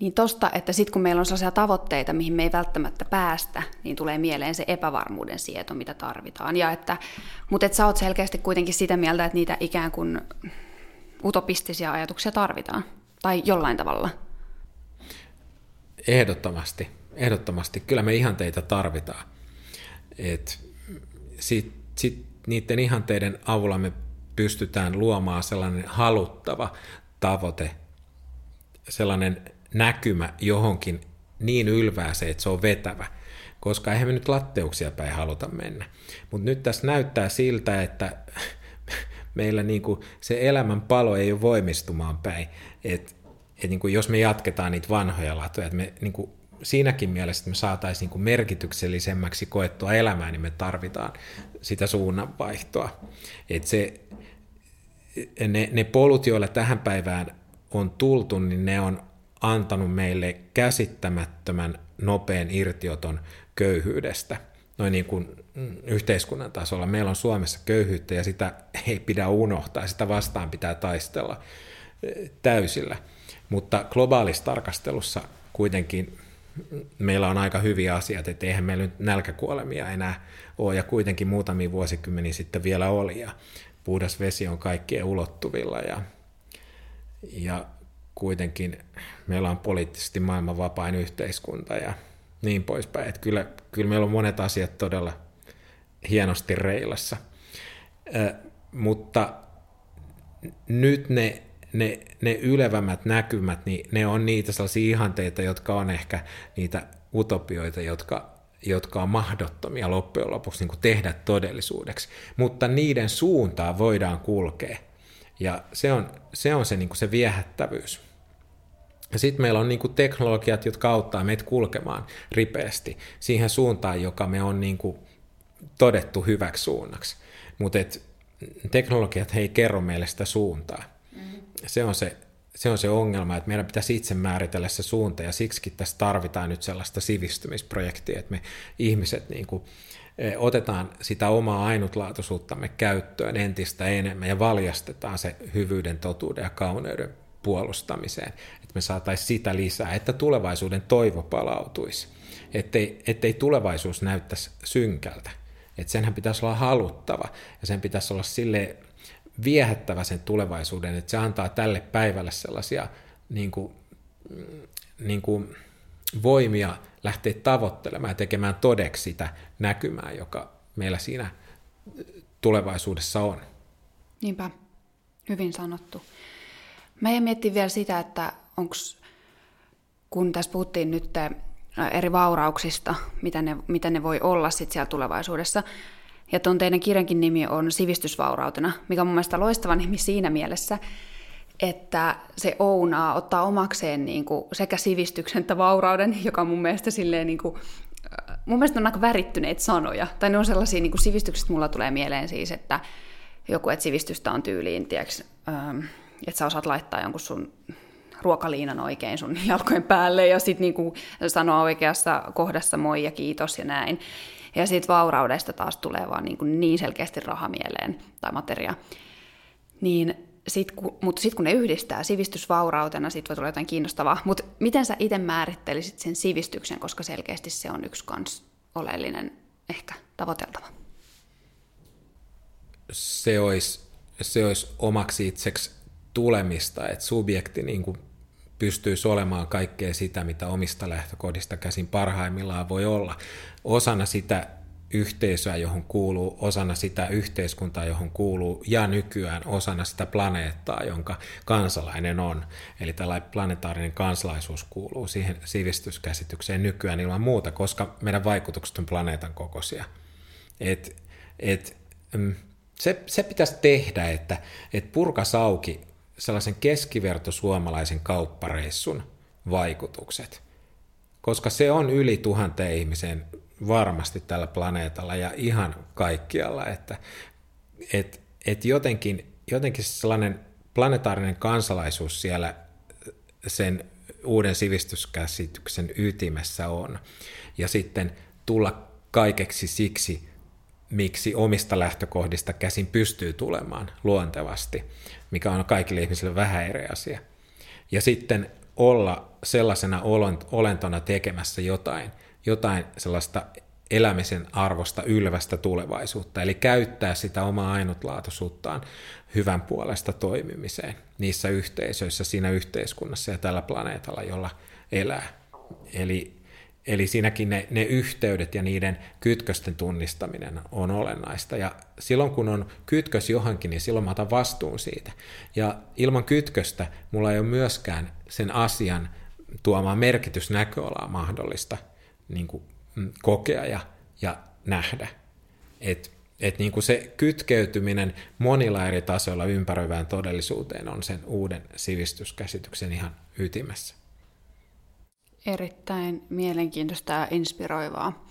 Niin tosta, että sitten kun meillä on sellaisia tavoitteita, mihin me ei välttämättä päästä, niin tulee mieleen se epävarmuuden sieto, mitä tarvitaan. Ja että, mutta et sä oot selkeästi kuitenkin sitä mieltä, että niitä ikään kuin utopistisia ajatuksia tarvitaan. Tai jollain tavalla. Ehdottomasti. Ehdottomasti. Kyllä me ihanteita tarvitaan. Et sit, sit niiden ihanteiden avulla me pystytään luomaan sellainen haluttava tavoite, sellainen näkymä johonkin niin ylvääseen, että se on vetävä, koska eihän me nyt latteuksia päin haluta mennä. Mutta nyt tässä näyttää siltä, että meillä niinku se elämän palo ei ole voimistumaan päin. Et, et niinku jos me jatketaan niitä vanhoja latoja, että me niinku siinäkin mielessä, että me saataisiin niinku merkityksellisemmäksi koettua elämää, niin me tarvitaan sitä suunnanvaihtoa. Et se, ne, ne polut, joilla tähän päivään on tultu, niin ne on antanut meille käsittämättömän nopean irtioton köyhyydestä, noin niin kuin yhteiskunnan tasolla. Meillä on Suomessa köyhyyttä ja sitä ei pidä unohtaa, sitä vastaan pitää taistella eh, täysillä. Mutta globaalissa tarkastelussa kuitenkin meillä on aika hyviä asiat, että eihän meillä nyt nälkäkuolemia enää ole, ja kuitenkin muutamia vuosikymmeniä sitten vielä oli, ja puhdas vesi on kaikkien ulottuvilla, ja, ja kuitenkin meillä on poliittisesti maailman vapain yhteiskunta ja niin poispäin. Että kyllä, kyllä meillä on monet asiat todella hienosti reilassa. Ö, mutta nyt ne, ne, ne ylevämmät näkymät, niin ne on niitä sellaisia ihanteita, jotka on ehkä niitä utopioita, jotka, jotka on mahdottomia loppujen lopuksi niin kuin tehdä todellisuudeksi. Mutta niiden suuntaan voidaan kulkea. Ja se on se, on se, niin kuin se viehättävyys. Ja sitten meillä on niinku teknologiat, jotka auttaa meitä kulkemaan ripeästi siihen suuntaan, joka me on niinku todettu hyväksi suunnaksi. Mutta teknologiat ei kerro meille sitä suuntaa. Mm-hmm. Se, on se, se on se ongelma, että meidän pitäisi itse määritellä se suunta, ja siksi tässä tarvitaan nyt sellaista sivistymisprojektia, että me ihmiset niinku, otetaan sitä omaa ainutlaatuisuuttamme käyttöön entistä enemmän ja valjastetaan se hyvyyden, totuuden ja kauneuden puolustamiseen, me saataisiin sitä lisää, että tulevaisuuden toivo palautuisi, ettei, ettei tulevaisuus näyttäisi synkältä, että senhän pitäisi olla haluttava ja sen pitäisi olla sille viehättävä sen tulevaisuuden, että se antaa tälle päivälle sellaisia niin kuin, niin kuin voimia lähteä tavoittelemaan ja tekemään todeksi sitä näkymää, joka meillä siinä tulevaisuudessa on. Niinpä, hyvin sanottu. Mä en miettiä vielä sitä, että onko, kun tässä puhuttiin nyt eri vaurauksista, mitä ne, mitä ne voi olla sitten siellä tulevaisuudessa, ja tuon teidän kirjankin nimi on Sivistysvaurautena, mikä on mun mielestä loistava nimi siinä mielessä, että se ounaa, ottaa omakseen niin kuin sekä sivistyksen että vaurauden, joka on mun mielestä silleen niin kuin, mun mielestä on aika värittyneitä sanoja. Tai ne on sellaisia, niin kuin sivistyksestä mulla tulee mieleen siis, että joku, että sivistystä on tyyliin, tiedätkö, ähm, että sä osaat laittaa jonkun sun ruokaliinan oikein sun jalkojen päälle ja sitten niinku sanoa oikeassa kohdassa moi ja kiitos ja näin. Ja sitten vauraudesta taas tulee vaan niinku niin selkeästi raha mieleen tai materia. Niin sit, kun, mutta sitten kun ne yhdistää sivistysvaurautena, sitten voi tulla jotain kiinnostavaa. Mutta miten sä itse määrittelisit sen sivistyksen, koska selkeästi se on yksi kans oleellinen ehkä tavoiteltava? Se olisi, se olisi omaksi itseksi tulemista, että subjekti niin kuin pystyisi olemaan kaikkea sitä, mitä omista lähtökohdista käsin parhaimmillaan voi olla. Osana sitä yhteisöä, johon kuuluu, osana sitä yhteiskuntaa, johon kuuluu, ja nykyään osana sitä planeettaa, jonka kansalainen on. Eli tällainen planetaarinen kansalaisuus kuuluu siihen sivistyskäsitykseen nykyään ilman muuta, koska meidän vaikutukset on planeetan kokoisia. Et, et, mm, se, se pitäisi tehdä, että et purkas auki sellaisen keskiverto suomalaisen kauppareissun vaikutukset. Koska se on yli tuhanteen ihmisen varmasti tällä planeetalla ja ihan kaikkialla, että et, että jotenkin, jotenkin sellainen planetaarinen kansalaisuus siellä sen uuden sivistyskäsityksen ytimessä on. Ja sitten tulla kaikeksi siksi, miksi omista lähtökohdista käsin pystyy tulemaan luontevasti, mikä on kaikille ihmisille vähän eri asia. Ja sitten olla sellaisena olentona tekemässä jotain, jotain sellaista elämisen arvosta ylvästä tulevaisuutta, eli käyttää sitä omaa ainutlaatuisuuttaan hyvän puolesta toimimiseen niissä yhteisöissä, siinä yhteiskunnassa ja tällä planeetalla, jolla elää. Eli, eli siinäkin ne, ne yhteydet ja niiden kytkösten tunnistaminen on olennaista. Ja silloin kun on kytkös johonkin, niin silloin mä otan vastuun siitä. Ja ilman kytköstä mulla ei ole myöskään sen asian tuomaan merkitysnäköalaa mahdollista niin kuin Mm, kokea ja, ja nähdä. Et, et niin kuin se kytkeytyminen monilla eri tasoilla ympäröivään todellisuuteen on sen uuden sivistyskäsityksen ihan ytimessä. Erittäin mielenkiintoista ja inspiroivaa.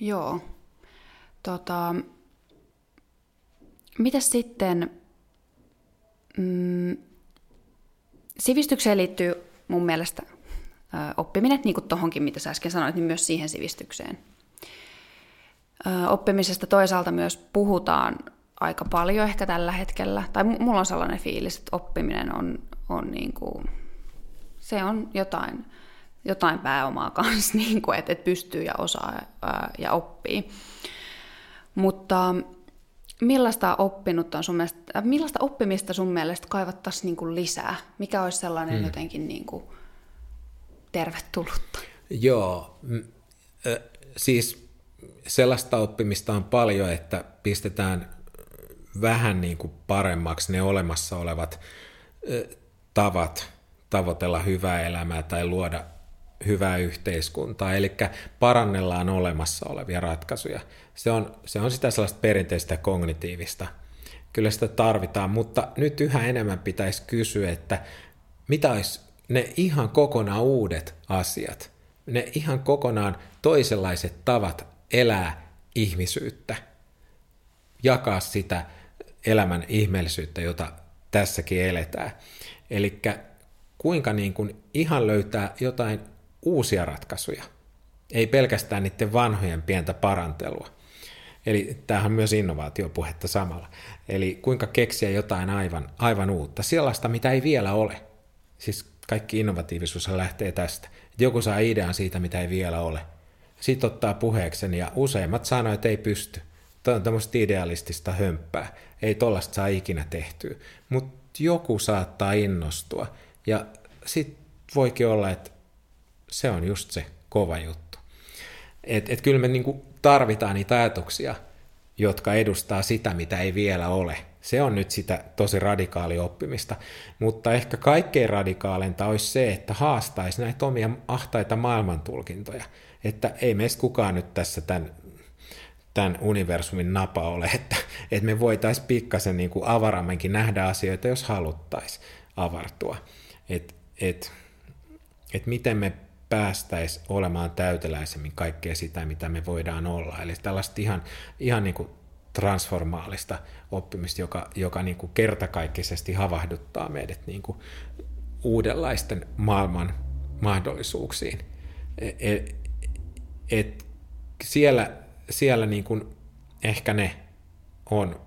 Joo. Tota, mitä sitten? Mm, sivistykseen liittyy mun mielestä oppiminen, niin kuin tuohonkin, mitä sä äsken sanoit, niin myös siihen sivistykseen. Oppimisesta toisaalta myös puhutaan aika paljon ehkä tällä hetkellä, tai mulla on sellainen fiilis, että oppiminen on, on niin kuin, se on jotain, jotain pääomaa kanssa, niin kuin, että, että pystyy ja osaa ää, ja oppii. Mutta millaista oppinut on sun mielestä, millaista oppimista sun mielestä kaivattaisiin niin kuin lisää? Mikä olisi sellainen hmm. jotenkin niin kuin, tervetullutta. Joo, siis sellaista oppimista on paljon, että pistetään vähän niin kuin paremmaksi ne olemassa olevat tavat tavoitella hyvää elämää tai luoda hyvää yhteiskuntaa, eli parannellaan olemassa olevia ratkaisuja. Se on, se on sitä sellaista perinteistä kognitiivista. Kyllä sitä tarvitaan, mutta nyt yhä enemmän pitäisi kysyä, että mitä olisi ne ihan kokonaan uudet asiat, ne ihan kokonaan toisenlaiset tavat elää ihmisyyttä, jakaa sitä elämän ihmeellisyyttä, jota tässäkin eletään. Eli kuinka niin kuin ihan löytää jotain uusia ratkaisuja, ei pelkästään niiden vanhojen pientä parantelua. Eli tämähän on myös innovaatiopuhetta samalla. Eli kuinka keksiä jotain aivan, aivan uutta, sellaista, mitä ei vielä ole. Siis kaikki innovatiivisuus lähtee tästä. Joku saa idean siitä, mitä ei vielä ole. Sitten ottaa puheeksen ja useimmat sanoo, että ei pysty. Tämä on tämmöistä idealistista hömppää. Ei tollasta saa ikinä tehtyä. Mutta joku saattaa innostua. Ja sitten voikin olla, että se on just se kova juttu. Että et kyllä me niinku tarvitaan niitä ajatuksia, jotka edustaa sitä, mitä ei vielä ole. Se on nyt sitä tosi radikaali oppimista, mutta ehkä kaikkein radikaalinta olisi se, että haastaisi näitä omia ahtaita maailmantulkintoja, että ei meistä kukaan nyt tässä tämän, tämän universumin napa ole, että, että me voitaisiin pikkasen niin kuin avarammenkin nähdä asioita, jos haluttaisiin avartua. Että et, et miten me päästäisiin olemaan täyteläisemmin kaikkea sitä, mitä me voidaan olla. Eli tällaista ihan, ihan niin kuin transformaalista oppimista, joka, joka niin kuin kertakaikkisesti havahduttaa meidät niin kuin uudenlaisten maailman mahdollisuuksiin. Et, et siellä siellä niin kuin ehkä ne on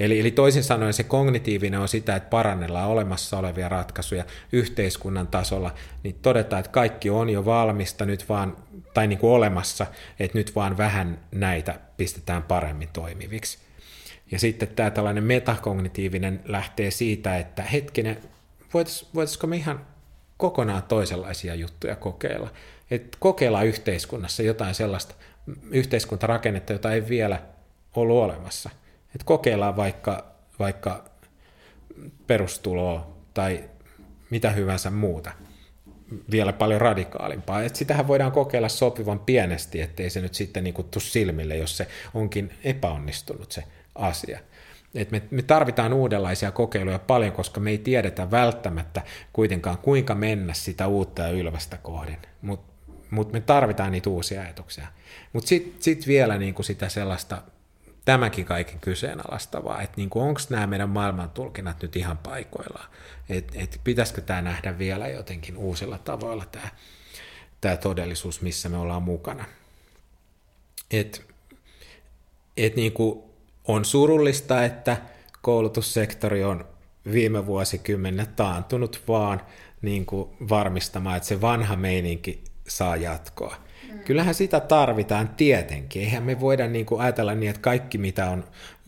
Eli, eli toisin sanoen se kognitiivinen on sitä, että parannellaan olemassa olevia ratkaisuja yhteiskunnan tasolla, niin todetaan, että kaikki on jo valmista nyt vaan, tai niin kuin olemassa, että nyt vaan vähän näitä pistetään paremmin toimiviksi. Ja sitten tämä tällainen metakognitiivinen lähtee siitä, että hetkinen, voitais, voitaisiko me ihan kokonaan toisenlaisia juttuja kokeilla. Että kokeilla yhteiskunnassa jotain sellaista yhteiskuntarakennetta, jota ei vielä ollut olemassa – että kokeillaan vaikka, vaikka perustuloa tai mitä hyvänsä muuta vielä paljon radikaalimpaa. Et sitähän voidaan kokeilla sopivan pienesti, ettei se nyt sitten niin tuu silmille, jos se onkin epäonnistunut se asia. Et me, me tarvitaan uudenlaisia kokeiluja paljon, koska me ei tiedetä välttämättä kuitenkaan kuinka mennä sitä uutta ja ylvästä kohden, mutta mut me tarvitaan niitä uusia ajatuksia. Mutta sitten sit vielä niin kuin sitä sellaista tämäkin kaiken kyseenalaistavaa, että niin onko nämä meidän maailmantulkinnat nyt ihan paikoillaan, että et pitäisikö tämä nähdä vielä jotenkin uusilla tavoilla tämä, tämä todellisuus, missä me ollaan mukana. Et, et niin kuin on surullista, että koulutussektori on viime vuosikymmenet taantunut vaan niin kuin varmistamaan, että se vanha meininki saa jatkoa. Mm. Kyllähän sitä tarvitaan tietenkin. Eihän me voida niin kuin ajatella niin, että kaikki mitä on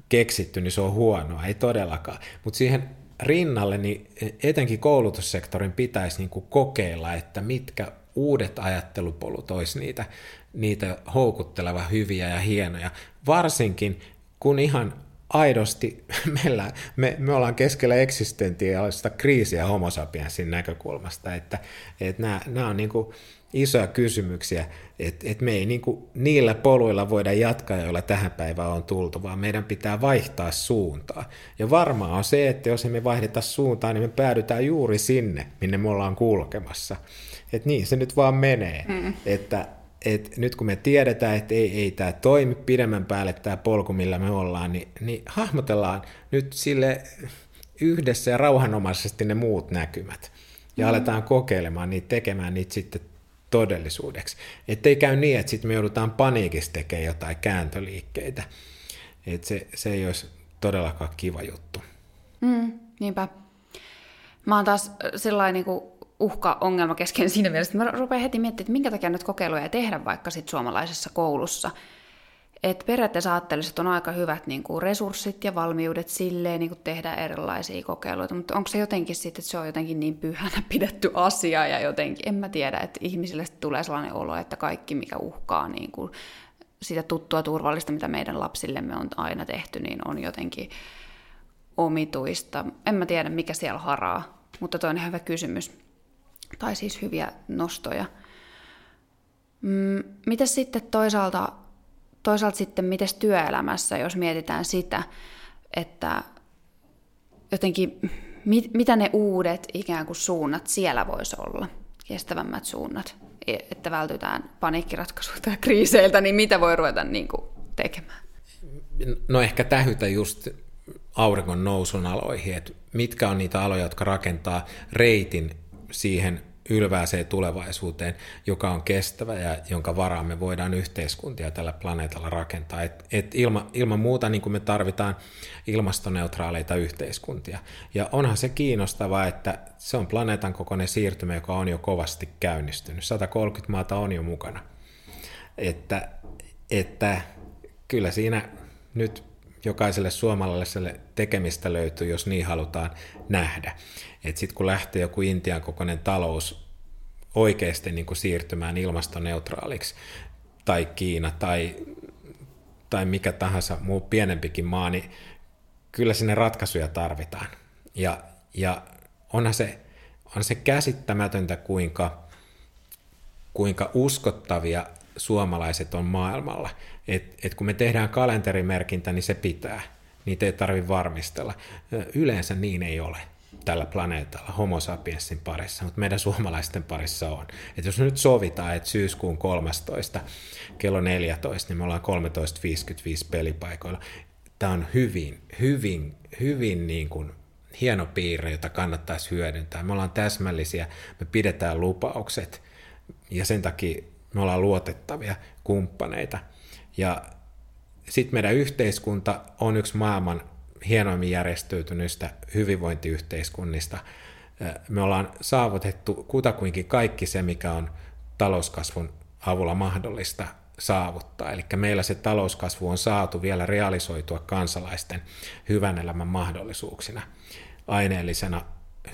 keksitty, niin se on huonoa. Ei todellakaan. Mutta siihen rinnalle, niin etenkin koulutussektorin pitäisi niin kuin kokeilla, että mitkä uudet ajattelupolut olisi niitä, niitä houkutteleva hyviä ja hienoja. Varsinkin kun ihan aidosti meillä, me, me ollaan keskellä eksistentiaalista kriisiä homo sapiensin näkökulmasta, että, että nämä, nämä on niin kuin isoja kysymyksiä, että, että me ei niin kuin niillä poluilla voida jatkaa, joilla tähän päivään on tultu, vaan meidän pitää vaihtaa suuntaa. Ja varmaa on se, että jos me vaihdeta suuntaa, niin me päädytään juuri sinne, minne me ollaan kulkemassa. Että niin se nyt vaan menee. Mm. Että, et nyt kun me tiedetään, että ei, ei tämä toimi pidemmän päälle tämä polku, millä me ollaan, niin, niin hahmotellaan nyt sille yhdessä ja rauhanomaisesti ne muut näkymät. Ja mm. aletaan kokeilemaan niitä, tekemään niitä sitten todellisuudeksi. Että ei käy niin, että sitten me joudutaan paniikissa tekemään jotain kääntöliikkeitä. Että se, se ei olisi todellakaan kiva juttu. Mm, niinpä. Mä oon taas sellainen niin uhka-ongelma kesken siinä mielessä, että mä rupean heti miettimään, että minkä takia nyt kokeiluja ei tehdä vaikka sit suomalaisessa koulussa. Et periaatteessa ajattelisin, että on aika hyvät niin kuin resurssit ja valmiudet silleen niin kuin tehdä erilaisia kokeiluita, mutta onko se jotenkin sitten, että se on jotenkin niin pyhänä pidetty asia ja jotenkin, en mä tiedä, että ihmisille tulee sellainen olo, että kaikki mikä uhkaa niin kuin sitä tuttua turvallista, mitä meidän lapsillemme on aina tehty, niin on jotenkin omituista. En mä tiedä, mikä siellä haraa, mutta toi on hyvä kysymys tai siis hyviä nostoja. Mm, miten sitten toisaalta, toisaalta sitten, miten työelämässä, jos mietitään sitä, että jotenkin mit, mitä ne uudet ikään kuin suunnat siellä voisi olla, kestävämmät suunnat, e, että vältytään paniikkiratkaisuilta ja kriiseiltä, niin mitä voi ruveta niin kuin tekemään? No ehkä tähytä just auringon nousun aloihin, että mitkä on niitä aloja, jotka rakentaa reitin siihen ylvääseen tulevaisuuteen, joka on kestävä ja jonka varaan me voidaan yhteiskuntia tällä planeetalla rakentaa. Et, et ilma, ilman muuta niin kuin me tarvitaan ilmastoneutraaleita yhteiskuntia. Ja onhan se kiinnostavaa, että se on planeetan kokoinen siirtymä, joka on jo kovasti käynnistynyt. 130 maata on jo mukana. Että, että kyllä siinä nyt jokaiselle suomalaiselle tekemistä löytyy, jos niin halutaan nähdä. Sitten kun lähtee joku Intian kokoinen talous oikeasti niin kuin siirtymään ilmastoneutraaliksi, tai Kiina, tai, tai mikä tahansa muu pienempikin maa, niin kyllä sinne ratkaisuja tarvitaan. Ja, ja onhan se, on se käsittämätöntä, kuinka, kuinka uskottavia suomalaiset on maailmalla. Et, et kun me tehdään kalenterimerkintä, niin se pitää. Niitä ei tarvitse varmistella. Yleensä niin ei ole tällä planeetalla homo sapiensin parissa, mutta meidän suomalaisten parissa on. Et jos nyt sovitaan, että syyskuun 13 kello 14, niin me ollaan 13.55 pelipaikoilla. Tämä on hyvin, hyvin, hyvin niin kuin hieno piirre, jota kannattaisi hyödyntää. Me ollaan täsmällisiä, me pidetään lupaukset ja sen takia me ollaan luotettavia kumppaneita. Ja sitten meidän yhteiskunta on yksi maailman hienoimmin järjestäytyneistä hyvinvointiyhteiskunnista. Me ollaan saavutettu kutakuinkin kaikki se, mikä on talouskasvun avulla mahdollista saavuttaa. Eli meillä se talouskasvu on saatu vielä realisoitua kansalaisten hyvän elämän mahdollisuuksina, aineellisena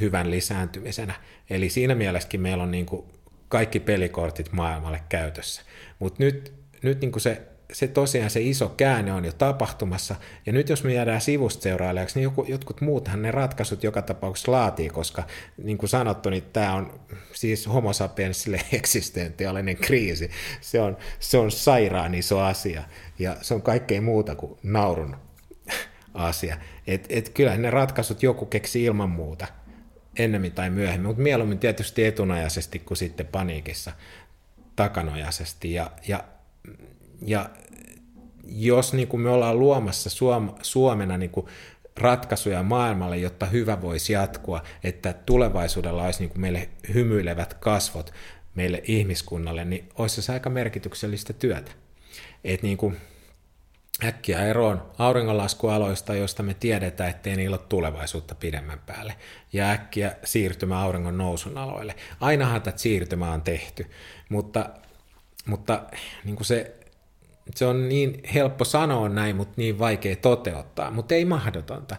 hyvän lisääntymisenä. Eli siinä mielessäkin meillä on niin kuin kaikki pelikortit maailmalle käytössä. Mutta nyt, nyt niin kuin se se tosiaan se iso käänne on jo tapahtumassa, ja nyt jos me jäädään sivusta seuraajaksi, niin joku, jotkut muuthan ne ratkaisut joka tapauksessa laatii, koska niin kuin sanottu, niin tämä on siis homo sapiensille eksistentiaalinen kriisi. Se on, se on sairaan iso asia, ja se on kaikkein muuta kuin naurun asia. Et, et kyllä ne ratkaisut joku keksi ilman muuta, ennemmin tai myöhemmin, mutta mieluummin tietysti etunajaisesti kuin sitten paniikissa takanojaisesti. Ja, ja ja jos niin kuin me ollaan luomassa Suom- Suomena niin kuin ratkaisuja maailmalle, jotta hyvä voisi jatkua, että tulevaisuudella olisi niin kuin meille hymyilevät kasvot meille ihmiskunnalle, niin olisi se aika merkityksellistä työtä. Et niin kuin äkkiä eroon auringonlaskualoista, joista me tiedetään, ettei niillä ole tulevaisuutta pidemmän päälle, ja äkkiä siirtymä auringon nousun aloille. Ainahan tätä siirtymä on tehty, mutta, mutta niin kuin se se on niin helppo sanoa näin, mutta niin vaikea toteuttaa, mutta ei mahdotonta.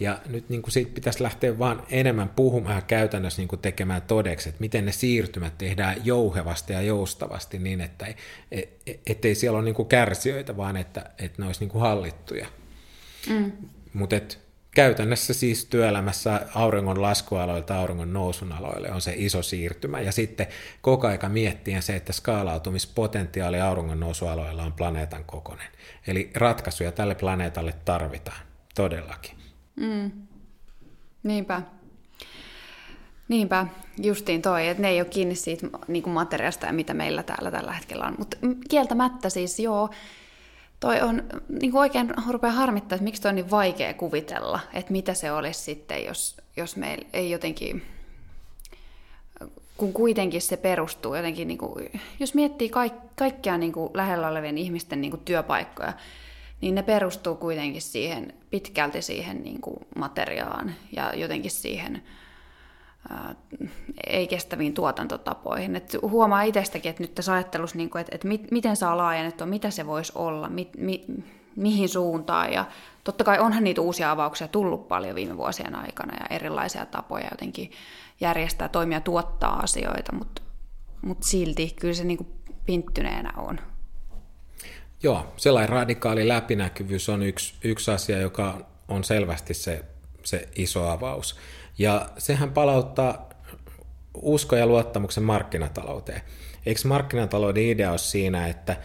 Ja nyt niin kuin siitä pitäisi lähteä vaan enemmän puhumaan käytännössä niin kuin tekemään todeksi, että miten ne siirtymät tehdään jouhevasti ja joustavasti niin, että ei, et, ettei siellä ole niin kuin kärsijöitä, vaan että, että ne olisi niin kuin hallittuja. Mm. Mutta käytännössä siis työelämässä auringon laskualoilta auringon nousun aloille on se iso siirtymä. Ja sitten koko aika miettien se, että skaalautumispotentiaali auringon nousualoilla on planeetan kokoinen. Eli ratkaisuja tälle planeetalle tarvitaan, todellakin. Mm. Niinpä. Niinpä, justiin toi, että ne ei ole kiinni siitä niin kuin materiasta ja mitä meillä täällä tällä hetkellä on. Mutta kieltämättä siis joo, toi on niin kuin oikein rupeaa harmittaa, että miksi toi on niin vaikea kuvitella, että mitä se olisi sitten, jos, jos meillä ei jotenkin, kun kuitenkin se perustuu jotenkin, niin kuin, jos miettii kaik, kaikkia niin kuin lähellä olevien ihmisten niin kuin työpaikkoja, niin ne perustuu kuitenkin siihen, pitkälti siihen niin kuin materiaan ja jotenkin siihen ei-kestäviin tuotantotapoihin. Et huomaa itsestäkin, että nyt tässä ajattelussa, niin että, että mit, miten saa laajennettua, mitä se voisi olla, mi, mi, mihin suuntaan. Ja totta kai onhan niitä uusia avauksia tullut paljon viime vuosien aikana ja erilaisia tapoja jotenkin järjestää, toimia, tuottaa asioita, mutta, mutta silti kyllä se niin kuin pinttyneenä on. Joo, sellainen radikaali läpinäkyvyys on yksi, yksi asia, joka on selvästi se, se iso avaus. Ja sehän palauttaa usko ja luottamuksen markkinatalouteen. Eikö markkinatalouden idea ole siinä, että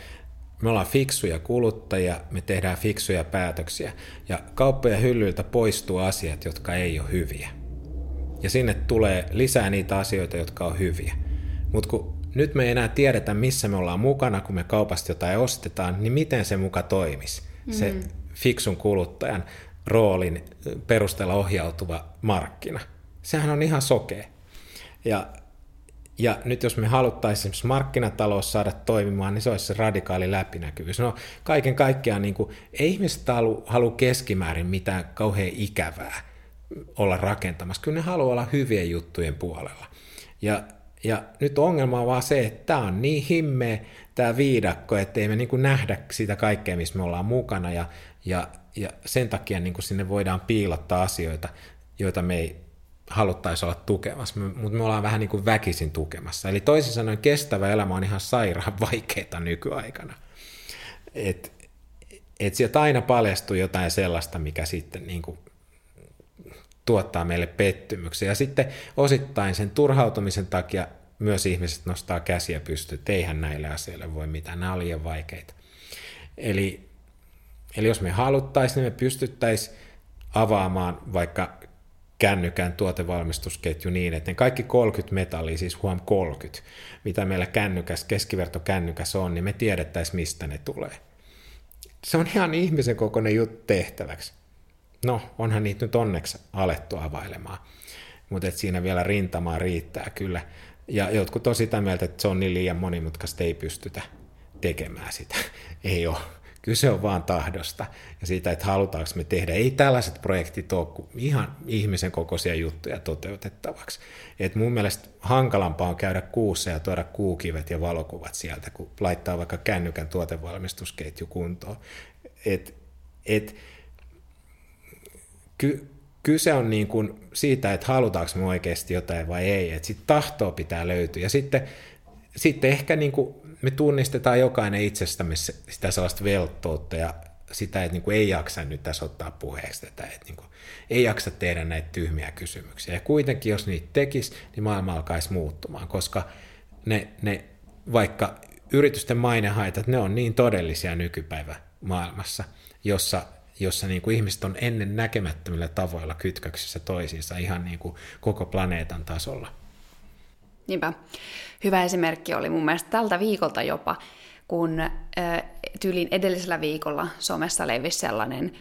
me ollaan fiksuja kuluttajia, me tehdään fiksuja päätöksiä, ja kauppojen hyllyiltä poistuu asiat, jotka ei ole hyviä. Ja sinne tulee lisää niitä asioita, jotka on hyviä. Mutta kun nyt me ei enää tiedetä, missä me ollaan mukana, kun me kaupasta jotain ostetaan, niin miten se muka toimisi, mm. se fiksun kuluttajan roolin perusteella ohjautuva markkina. Sehän on ihan sokea. Ja, ja nyt jos me haluttaisiin markkinatalous saada toimimaan, niin se olisi se radikaali läpinäkyvyys. No kaiken kaikkiaan niin kuin, ei ihmiset halua, halua keskimäärin mitään kauhean ikävää olla rakentamassa. Kyllä ne haluaa olla hyvien juttujen puolella. Ja, ja nyt ongelma on vaan se, että tämä on niin himmeä tämä viidakko, että ei me niin kuin nähdä sitä kaikkea, missä me ollaan mukana. Ja, ja ja sen takia niin kuin sinne voidaan piilottaa asioita, joita me ei haluttaisi olla tukemassa, mutta me ollaan vähän niin kuin väkisin tukemassa. Eli toisin sanoen kestävä elämä on ihan sairaan vaikeaa nykyaikana. Et, et sieltä aina paljastuu jotain sellaista, mikä sitten niin kuin tuottaa meille pettymyksiä. Ja sitten osittain sen turhautumisen takia myös ihmiset nostaa käsiä pystyyn, että eihän näille asioille voi mitään, nämä on liian vaikeita. Eli Eli jos me haluttaisiin, niin me pystyttäisiin avaamaan vaikka kännykän tuotevalmistusketju niin, että ne kaikki 30 metallia, siis huom 30, mitä meillä kännykäs, keskivertokännykäs on, niin me tiedettäisiin, mistä ne tulee. Se on ihan ihmisen kokoinen juttu tehtäväksi. No, onhan niitä nyt onneksi alettu availemaan, mutta siinä vielä rintamaa riittää kyllä. Ja jotkut on sitä mieltä, että se on niin liian monimutkaista, ei pystytä tekemään sitä. Ei ole. Kyse on vaan tahdosta ja siitä, että halutaanko me tehdä. Ei tällaiset projektit ole ihan ihmisen kokoisia juttuja toteutettavaksi. Et mun mielestä hankalampaa on käydä kuussa ja tuoda kuukivet ja valokuvat sieltä, kun laittaa vaikka kännykän tuotevalmistusketju kuntoon. Et, et, ky, kyse on niin kuin siitä, että halutaanko me oikeasti jotain vai ei. Että sitten tahtoa pitää löytyä. Ja sitten, sitten ehkä niin kuin me tunnistetaan jokainen itsestämme sitä sellaista velttoutta ja sitä, että niin kuin ei jaksa nyt tässä ottaa puheeksi tätä, että niin kuin ei jaksa tehdä näitä tyhmiä kysymyksiä. Ja kuitenkin, jos niitä tekisi, niin maailma alkaisi muuttumaan, koska ne, ne vaikka yritysten mainehaitat, ne on niin todellisia nykypäivä maailmassa, jossa, jossa niin kuin ihmiset on ennen näkemättömillä tavoilla kytköksissä toisiinsa ihan niin kuin koko planeetan tasolla. Niinpä. Hyvä esimerkki oli mun mielestä tältä viikolta jopa, kun äh, tyylin edellisellä viikolla somessa levisi sellainen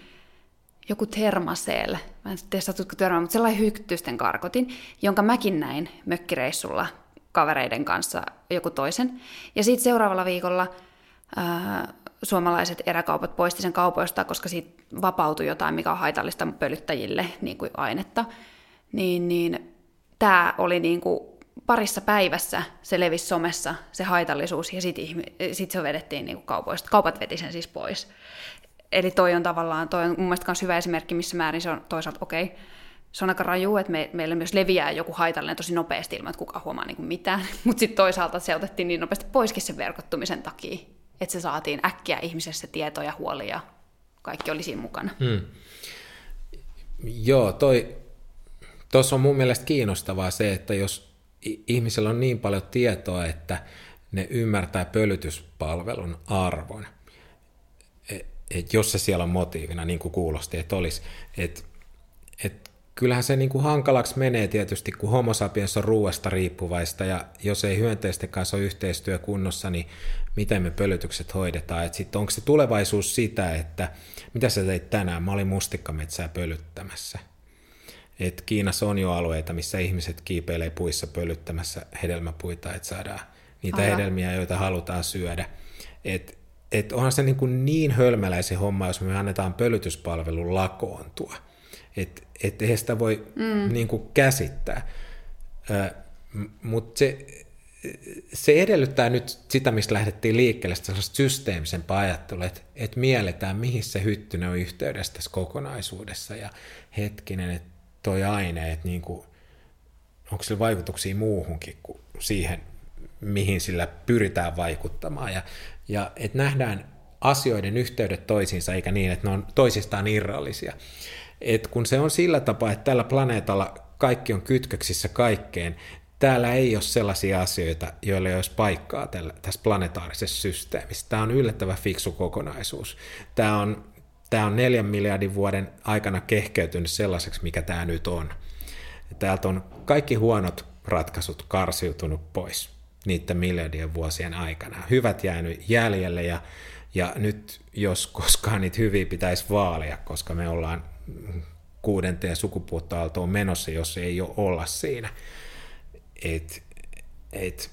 joku termaseel, mä en tiedä satutko törmää, mutta sellainen hyktysten karkotin, jonka mäkin näin mökkireissulla kavereiden kanssa joku toisen. Ja sitten seuraavalla viikolla ää, suomalaiset eräkaupat poisti sen kaupoista, koska siitä vapautui jotain, mikä on haitallista pölyttäjille niin kuin ainetta. Niin, niin tämä oli niin kuin parissa päivässä se levisi somessa, se haitallisuus, ja sitten sit se vedettiin niin kuin kaupoista. Kaupat veti sen siis pois. Eli toi on tavallaan, toi on mun mielestä myös hyvä esimerkki, missä määrin se on toisaalta okei, okay, se on aika raju, että me, meille myös leviää joku haitallinen tosi nopeasti ilman, että kukaan huomaa niin kuin mitään. Mutta sitten toisaalta se otettiin niin nopeasti poiskin sen verkottumisen takia, että se saatiin äkkiä ihmisessä tietoja, huolia kaikki oli siinä mukana. Hmm. Joo, toi, tuossa on mun mielestä kiinnostavaa se, että jos ihmisellä on niin paljon tietoa, että ne ymmärtää pölytyspalvelun arvon, että et jos se siellä on motiivina, niin kuin kuulosti, että olisi, että et kyllähän se niin kuin hankalaksi menee tietysti, kun homo sapiens on ruuasta riippuvaista, ja jos ei hyönteisten kanssa ole yhteistyö kunnossa, niin miten me pölytykset hoidetaan. Sitten onko se tulevaisuus sitä, että mitä sä teit tänään? Mä olin mustikkametsää pölyttämässä. Et Kiinassa on jo alueita, missä ihmiset kiipeilee puissa pölyttämässä hedelmäpuita, että saadaan niitä Aja. hedelmiä, joita halutaan syödä. Et, et onhan se niin, kuin niin hölmäläisen homma, jos me annetaan pölytyspalvelun lakoontua. Että et eihän sitä voi mm. niin kuin käsittää. Mutta se, se edellyttää nyt sitä, mistä lähdettiin liikkeelle, sellaista systeemisempaa ajattelua, että, että mielletään, mihin se hyttynen on yhteydessä tässä kokonaisuudessa, ja hetkinen, että toi aine, että niin kuin, onko sillä vaikutuksia muuhunkin kuin siihen, mihin sillä pyritään vaikuttamaan, ja, ja että nähdään asioiden yhteydet toisiinsa, eikä niin, että ne on toisistaan irrallisia. Et kun se on sillä tapaa, että tällä planeetalla kaikki on kytköksissä kaikkeen, täällä ei ole sellaisia asioita, joille ei olisi paikkaa tällä, tässä planetaarisessa systeemissä. Tämä on yllättävän fiksu kokonaisuus. Tämä on, tämä on neljän miljardin vuoden aikana kehkeytynyt sellaiseksi, mikä tämä nyt on. Täältä on kaikki huonot ratkaisut karsiutunut pois niiden miljardien vuosien aikana. Hyvät jäänyt jäljelle ja, ja nyt jos koskaan niitä hyviä pitäisi vaalia, koska me ollaan kuudenteen sukupuuttoaaltoon menossa, jos ei ole olla siinä et, et,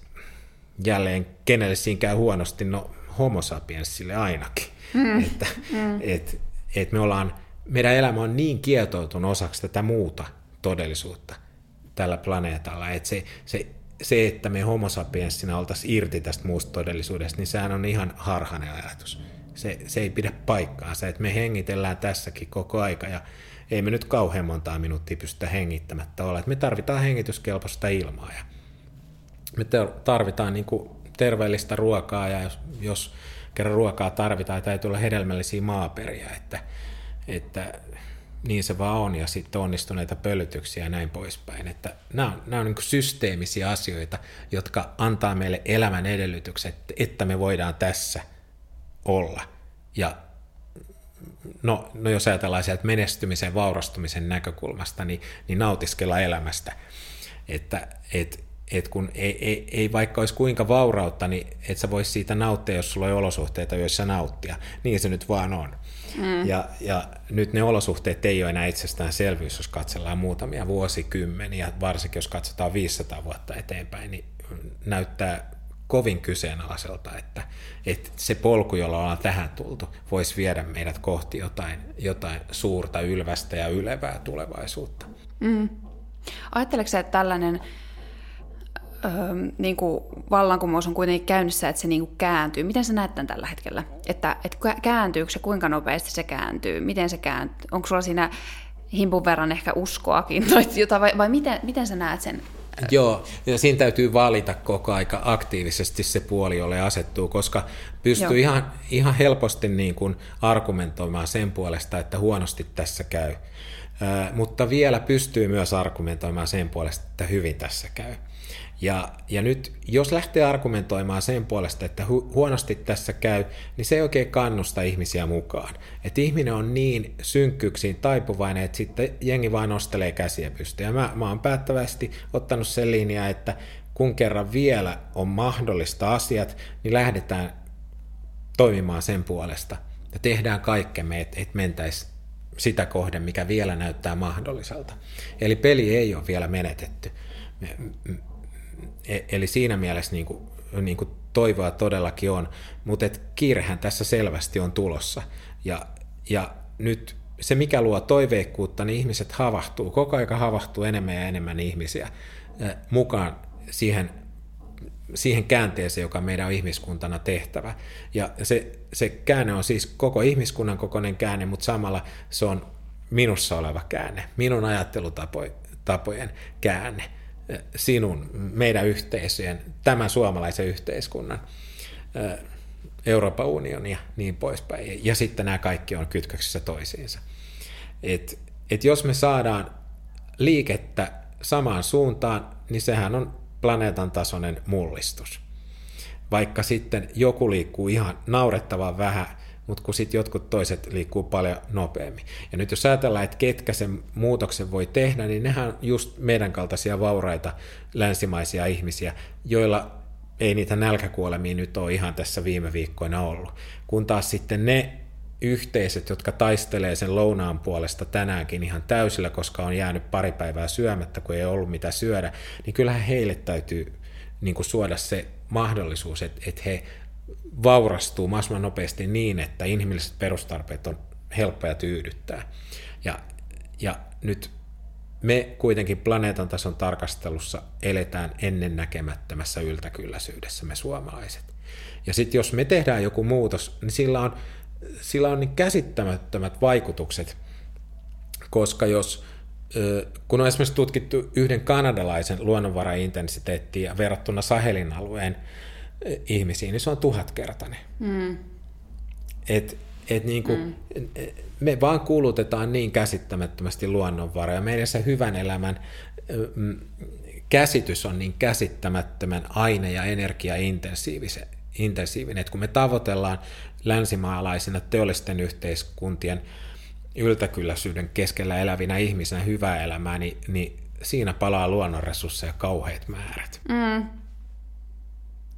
jälleen kenelle siinä käy huonosti, no homo sapiensille ainakin. Mm. Että, mm. Et, et me ollaan, meidän elämä on niin kietoutunut osaksi tätä muuta todellisuutta tällä planeetalla, että se, se, se, että me homo sapienssina oltaisiin irti tästä muusta todellisuudesta, niin sehän on ihan harhainen ajatus. Se, se ei pidä paikkaansa, että me hengitellään tässäkin koko aika ja ei me nyt kauhean montaa minuuttia pystytä hengittämättä olla. Että me tarvitaan hengityskelpoista ilmaa ja me tarvitaan niin kuin terveellistä ruokaa ja jos, jos kerran ruokaa tarvitaan, täytyy olla hedelmällisiä maaperiä, että, että niin se vaan on ja sitten onnistuneita pölytyksiä ja näin poispäin. Että nämä on, nämä on niin systeemisiä asioita, jotka antaa meille elämän edellytykset, että me voidaan tässä olla ja no, no jos ajatellaan sieltä menestymisen, vaurastumisen näkökulmasta, niin, niin nautiskella elämästä. Että et, et kun ei, ei, ei vaikka olisi kuinka vaurautta, niin et sä vois siitä nauttia, jos sulla on olosuhteita, joissa nauttia. Niin se nyt vaan on. Mm. Ja, ja nyt ne olosuhteet ei ole enää itsestäänselvyys, jos katsellaan muutamia vuosikymmeniä, varsinkin jos katsotaan 500 vuotta eteenpäin, niin näyttää kovin kyseenalaiselta, että, että se polku, jolla ollaan tähän tultu, voisi viedä meidät kohti jotain, jotain suurta, ylvästä ja ylevää tulevaisuutta. Mm. Ajatteleeko että tällainen öö, niin kuin vallankumous on kuitenkin käynnissä, että se niin kuin kääntyy? Miten sä näet tämän tällä hetkellä? Että, että kääntyykö se, kuinka nopeasti se kääntyy? Miten se kääntyy? Onko sulla siinä himpun verran ehkä uskoakin tai jotain, vai, vai miten, miten sä näet sen Joo, ja siinä täytyy valita koko aika aktiivisesti se puoli, jolle asettuu, koska pystyy ihan, ihan helposti niin kuin argumentoimaan sen puolesta, että huonosti tässä käy. mutta vielä pystyy myös argumentoimaan sen puolesta, että hyvin tässä käy. Ja, ja nyt, jos lähtee argumentoimaan sen puolesta, että hu- huonosti tässä käy, niin se ei oikein kannusta ihmisiä mukaan. Että ihminen on niin synkkyyksiin taipuvainen, että sitten jengi vaan nostelee käsiä pystyyn. Ja mä, mä oon päättävästi ottanut sen linjaa, että kun kerran vielä on mahdollista asiat, niin lähdetään toimimaan sen puolesta ja tehdään kaikkemme, että et mentäisiin sitä kohden, mikä vielä näyttää mahdolliselta. Eli peli ei ole vielä menetetty. Eli siinä mielessä niin kuin, niin kuin toivoa todellakin on, mutta et kiirehän tässä selvästi on tulossa. Ja, ja nyt se, mikä luo toiveikkuutta, niin ihmiset havahtuu, koko aika havahtuu enemmän ja enemmän ihmisiä mukaan siihen, siihen käänteeseen, joka meidän on ihmiskuntana tehtävä. Ja se, se käänne on siis koko ihmiskunnan kokoinen käänne, mutta samalla se on minussa oleva käänne, minun ajattelutapojen käänne, sinun, meidän yhteisöjen, tämän suomalaisen yhteiskunnan, Euroopan unioni ja niin poispäin. Ja sitten nämä kaikki on kytköksissä toisiinsa. Et, et jos me saadaan liikettä samaan suuntaan, niin sehän on planeetan tasoinen mullistus. Vaikka sitten joku liikkuu ihan naurettavan vähän, mutta kun sitten jotkut toiset liikkuu paljon nopeammin. Ja nyt jos ajatellaan, että ketkä sen muutoksen voi tehdä, niin nehän on just meidän kaltaisia vauraita länsimaisia ihmisiä, joilla ei niitä nälkäkuolemia nyt ole ihan tässä viime viikkoina ollut. Kun taas sitten ne yhteisöt, jotka taistelee sen lounaan puolesta tänäänkin ihan täysillä, koska on jäänyt pari päivää syömättä, kun ei ollut mitä syödä, niin kyllähän heille täytyy niin kuin suoda se mahdollisuus, että, että he vaurastuu mahdollisimman nopeasti niin, että inhimilliset perustarpeet on helppoja tyydyttää. Ja, ja nyt me kuitenkin planeetan tason tarkastelussa eletään ennennäkemättömässä yltäkylläisyydessä, me suomalaiset. Ja sitten jos me tehdään joku muutos, niin sillä on sillä on niin käsittämättömät vaikutukset, koska jos kun on esimerkiksi tutkittu yhden kanadalaisen luonnonvaraintensiteettiä verrattuna Sahelin alueen ihmisiin, niin se on tuhatkertainen. Mm. Et, et niin kuin, mm. Me vaan kulutetaan niin käsittämättömästi luonnonvaroja. Meidän se hyvän elämän käsitys on niin käsittämättömän aine- ja energiaintensiivinen, että kun me tavoitellaan länsimaalaisina teollisten yhteiskuntien yltäkylläisyyden keskellä elävinä ihmisinä hyvää elämää, niin, niin siinä palaa luonnonresursseja kauheat määrät. Mm.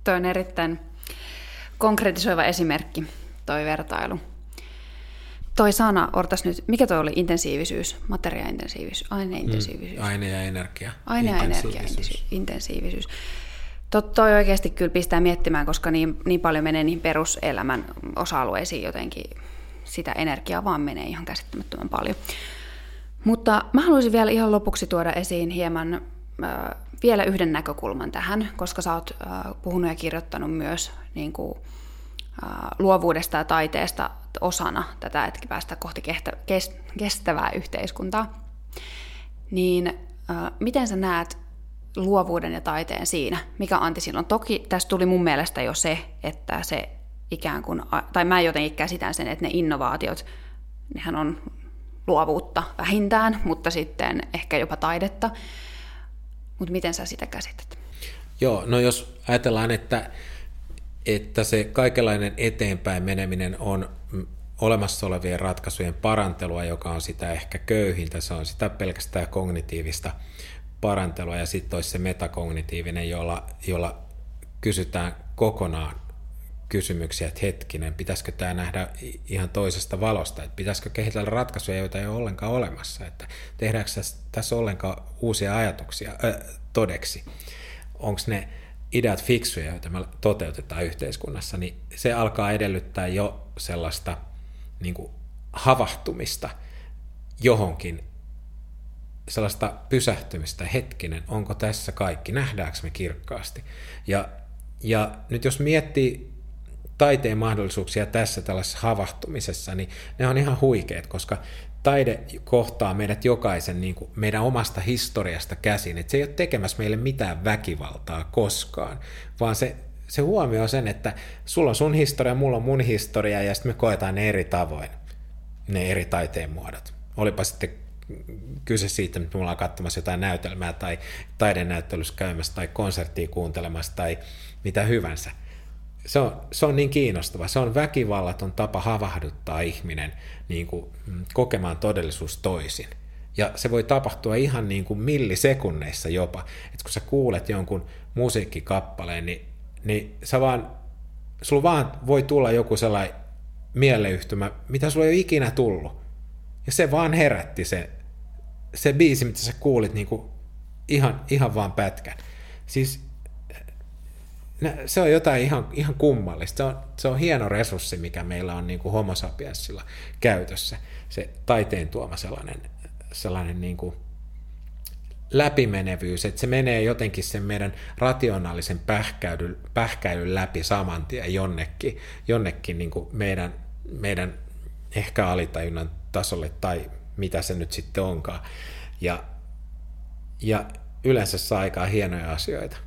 Toi on erittäin konkretisoiva esimerkki, toi vertailu. Toi sana, ortas nyt, mikä toi oli intensiivisyys, materiaaintensiivisyys, aineintensiivisyys? Mm, aine ja energia. Aine ja energia, intensiivisyys. toi oikeasti kyllä pistää miettimään, koska niin, niin paljon menee niihin peruselämän osa-alueisiin jotenkin. Sitä energiaa vaan menee ihan käsittämättömän paljon. Mutta mä haluaisin vielä ihan lopuksi tuoda esiin hieman äh, vielä yhden näkökulman tähän, koska sä oot äh, puhunut ja kirjoittanut myös niin kuin, äh, luovuudesta ja taiteesta osana tätä, että päästä kohti kestävää yhteiskuntaa. Niin äh, miten sä näet luovuuden ja taiteen siinä? Mikä Antti silloin? Toki tässä tuli mun mielestä jo se, että se ikään kuin, tai mä jotenkin käsitän sen, että ne innovaatiot, nehän on luovuutta vähintään, mutta sitten ehkä jopa taidetta. Mutta miten sä sitä käsität? Joo, no jos ajatellaan, että, että se kaikenlainen eteenpäin meneminen on olemassa olevien ratkaisujen parantelua, joka on sitä ehkä köyhintä, se on sitä pelkästään kognitiivista parantelua, ja sitten olisi se metakognitiivinen, jolla, jolla kysytään kokonaan kysymyksiä, että hetkinen, pitäisikö tämä nähdä ihan toisesta valosta, että pitäisikö kehitellä ratkaisuja, joita ei ole ollenkaan olemassa, että tehdäänkö tässä ollenkaan uusia ajatuksia äh, todeksi, onko ne ideat fiksuja, joita me toteutetaan yhteiskunnassa, niin se alkaa edellyttää jo sellaista niin kuin havahtumista johonkin, sellaista pysähtymistä, hetkinen, onko tässä kaikki, nähdäänkö me kirkkaasti. Ja, ja nyt jos miettii taiteen mahdollisuuksia tässä tällaisessa havahtumisessa, niin ne on ihan huikeet, koska taide kohtaa meidät jokaisen niin kuin meidän omasta historiasta käsin. Että se ei ole tekemässä meille mitään väkivaltaa koskaan, vaan se, se huomioi sen, että sulla on sun historia, mulla on mun historia, ja sitten me koetaan ne eri tavoin, ne eri taiteen muodot. Olipa sitten kyse siitä, että me ollaan katsomassa jotain näytelmää tai taidenäyttelyssä käymässä tai konserttia kuuntelemassa tai mitä hyvänsä se on, se on niin kiinnostava. Se on väkivallaton tapa havahduttaa ihminen niin kuin, mm, kokemaan todellisuus toisin. Ja se voi tapahtua ihan niin kuin millisekunneissa jopa. Että kun sä kuulet jonkun musiikkikappaleen, niin, niin sä vaan sulla vaan voi tulla joku sellainen mieleyhtymä, mitä sulla ei ole ikinä tullut. Ja se vaan herätti se, se biisi, mitä sä kuulit niin kuin ihan, ihan vaan pätkän. Siis se on jotain ihan, ihan kummallista. Se on, se on hieno resurssi, mikä meillä on niin kuin homo sapiensilla käytössä. Se taiteen tuoma sellainen, sellainen niin kuin läpimenevyys, että se menee jotenkin sen meidän rationaalisen pähkäilyn, pähkäilyn läpi saman tien jonnekin, jonnekin niin kuin meidän, meidän ehkä alitajunnan tasolle tai mitä se nyt sitten onkaan. Ja, ja yleensä saa aikaan hienoja asioita.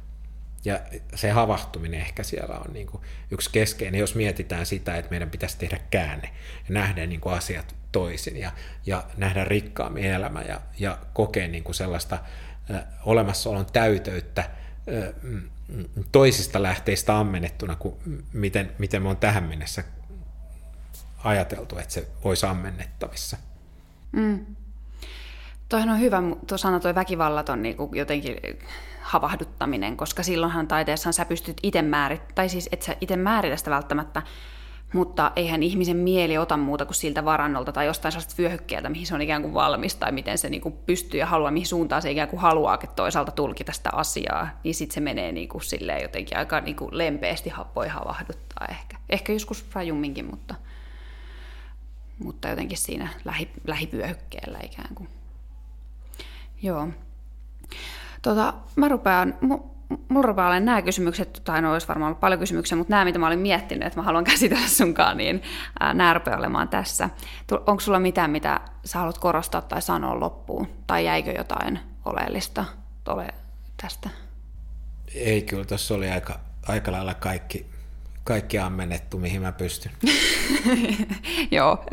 Ja se havahtuminen ehkä siellä on niin kuin yksi keskeinen, jos mietitään sitä, että meidän pitäisi tehdä käänne ja nähdä niin kuin asiat toisin ja, ja nähdä rikkaammin elämä ja, ja kokea niin kuin sellaista olemassaolon täytöyttä ö, toisista lähteistä ammennettuna kuin miten, miten me on tähän mennessä ajateltu, että se olisi ammennettavissa. Mm. Toihan on hyvä, tuo sana toi väkivallaton niin jotenkin havahduttaminen, koska silloinhan taiteessa sä pystyt itse määrittämään, tai siis et sä itse määritä sitä välttämättä, mutta eihän ihmisen mieli ota muuta kuin siltä varannolta tai jostain sellaista vyöhykkeeltä, mihin se on ikään kuin valmis tai miten se niin kuin pystyy ja haluaa, mihin suuntaan se ikään kuin haluaakin toisaalta tulkita sitä asiaa, niin sitten se menee niin kuin silleen jotenkin aika niin kuin lempeästi voi havahduttaa ehkä. Ehkä joskus rajumminkin, mutta, mutta jotenkin siinä lähi, lähivyöhykkeellä ikään kuin. Joo. Tota, mä rupean, mulla rupeaa olemaan nämä kysymykset, tai no olisi varmaan ollut paljon kysymyksiä, mutta nämä, mitä mä olin miettinyt, että mä haluan käsitellä sunkaan, niin ää, nämä rupeaa olemaan tässä. Onko sulla mitään, mitä sä haluat korostaa tai sanoa loppuun? Tai jäikö jotain oleellista ole tästä? Ei, kyllä tuossa oli aika, aika lailla kaikki, kaikki ammennettu, mihin mä pystyn. Joo,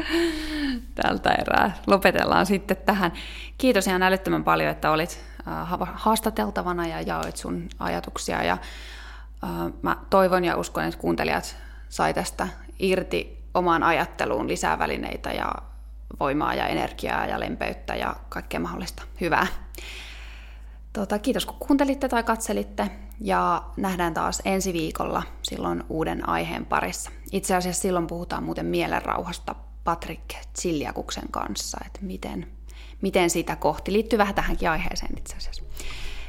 tältä erää. Lopetellaan sitten tähän. Kiitos ihan älyttömän paljon, että olit haastateltavana ja jaoit sun ajatuksia. Ja äh, mä toivon ja uskon, että kuuntelijat sai tästä irti omaan ajatteluun lisää välineitä ja voimaa ja energiaa ja lempeyttä ja kaikkea mahdollista hyvää. Tota, kiitos kun kuuntelitte tai katselitte ja nähdään taas ensi viikolla silloin uuden aiheen parissa. Itse asiassa silloin puhutaan muuten mielenrauhasta Patrick Chiljakuksen kanssa, että miten miten sitä kohti. Liittyy vähän tähänkin aiheeseen itse asiassa.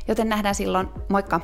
Joten nähdään silloin. Moikka!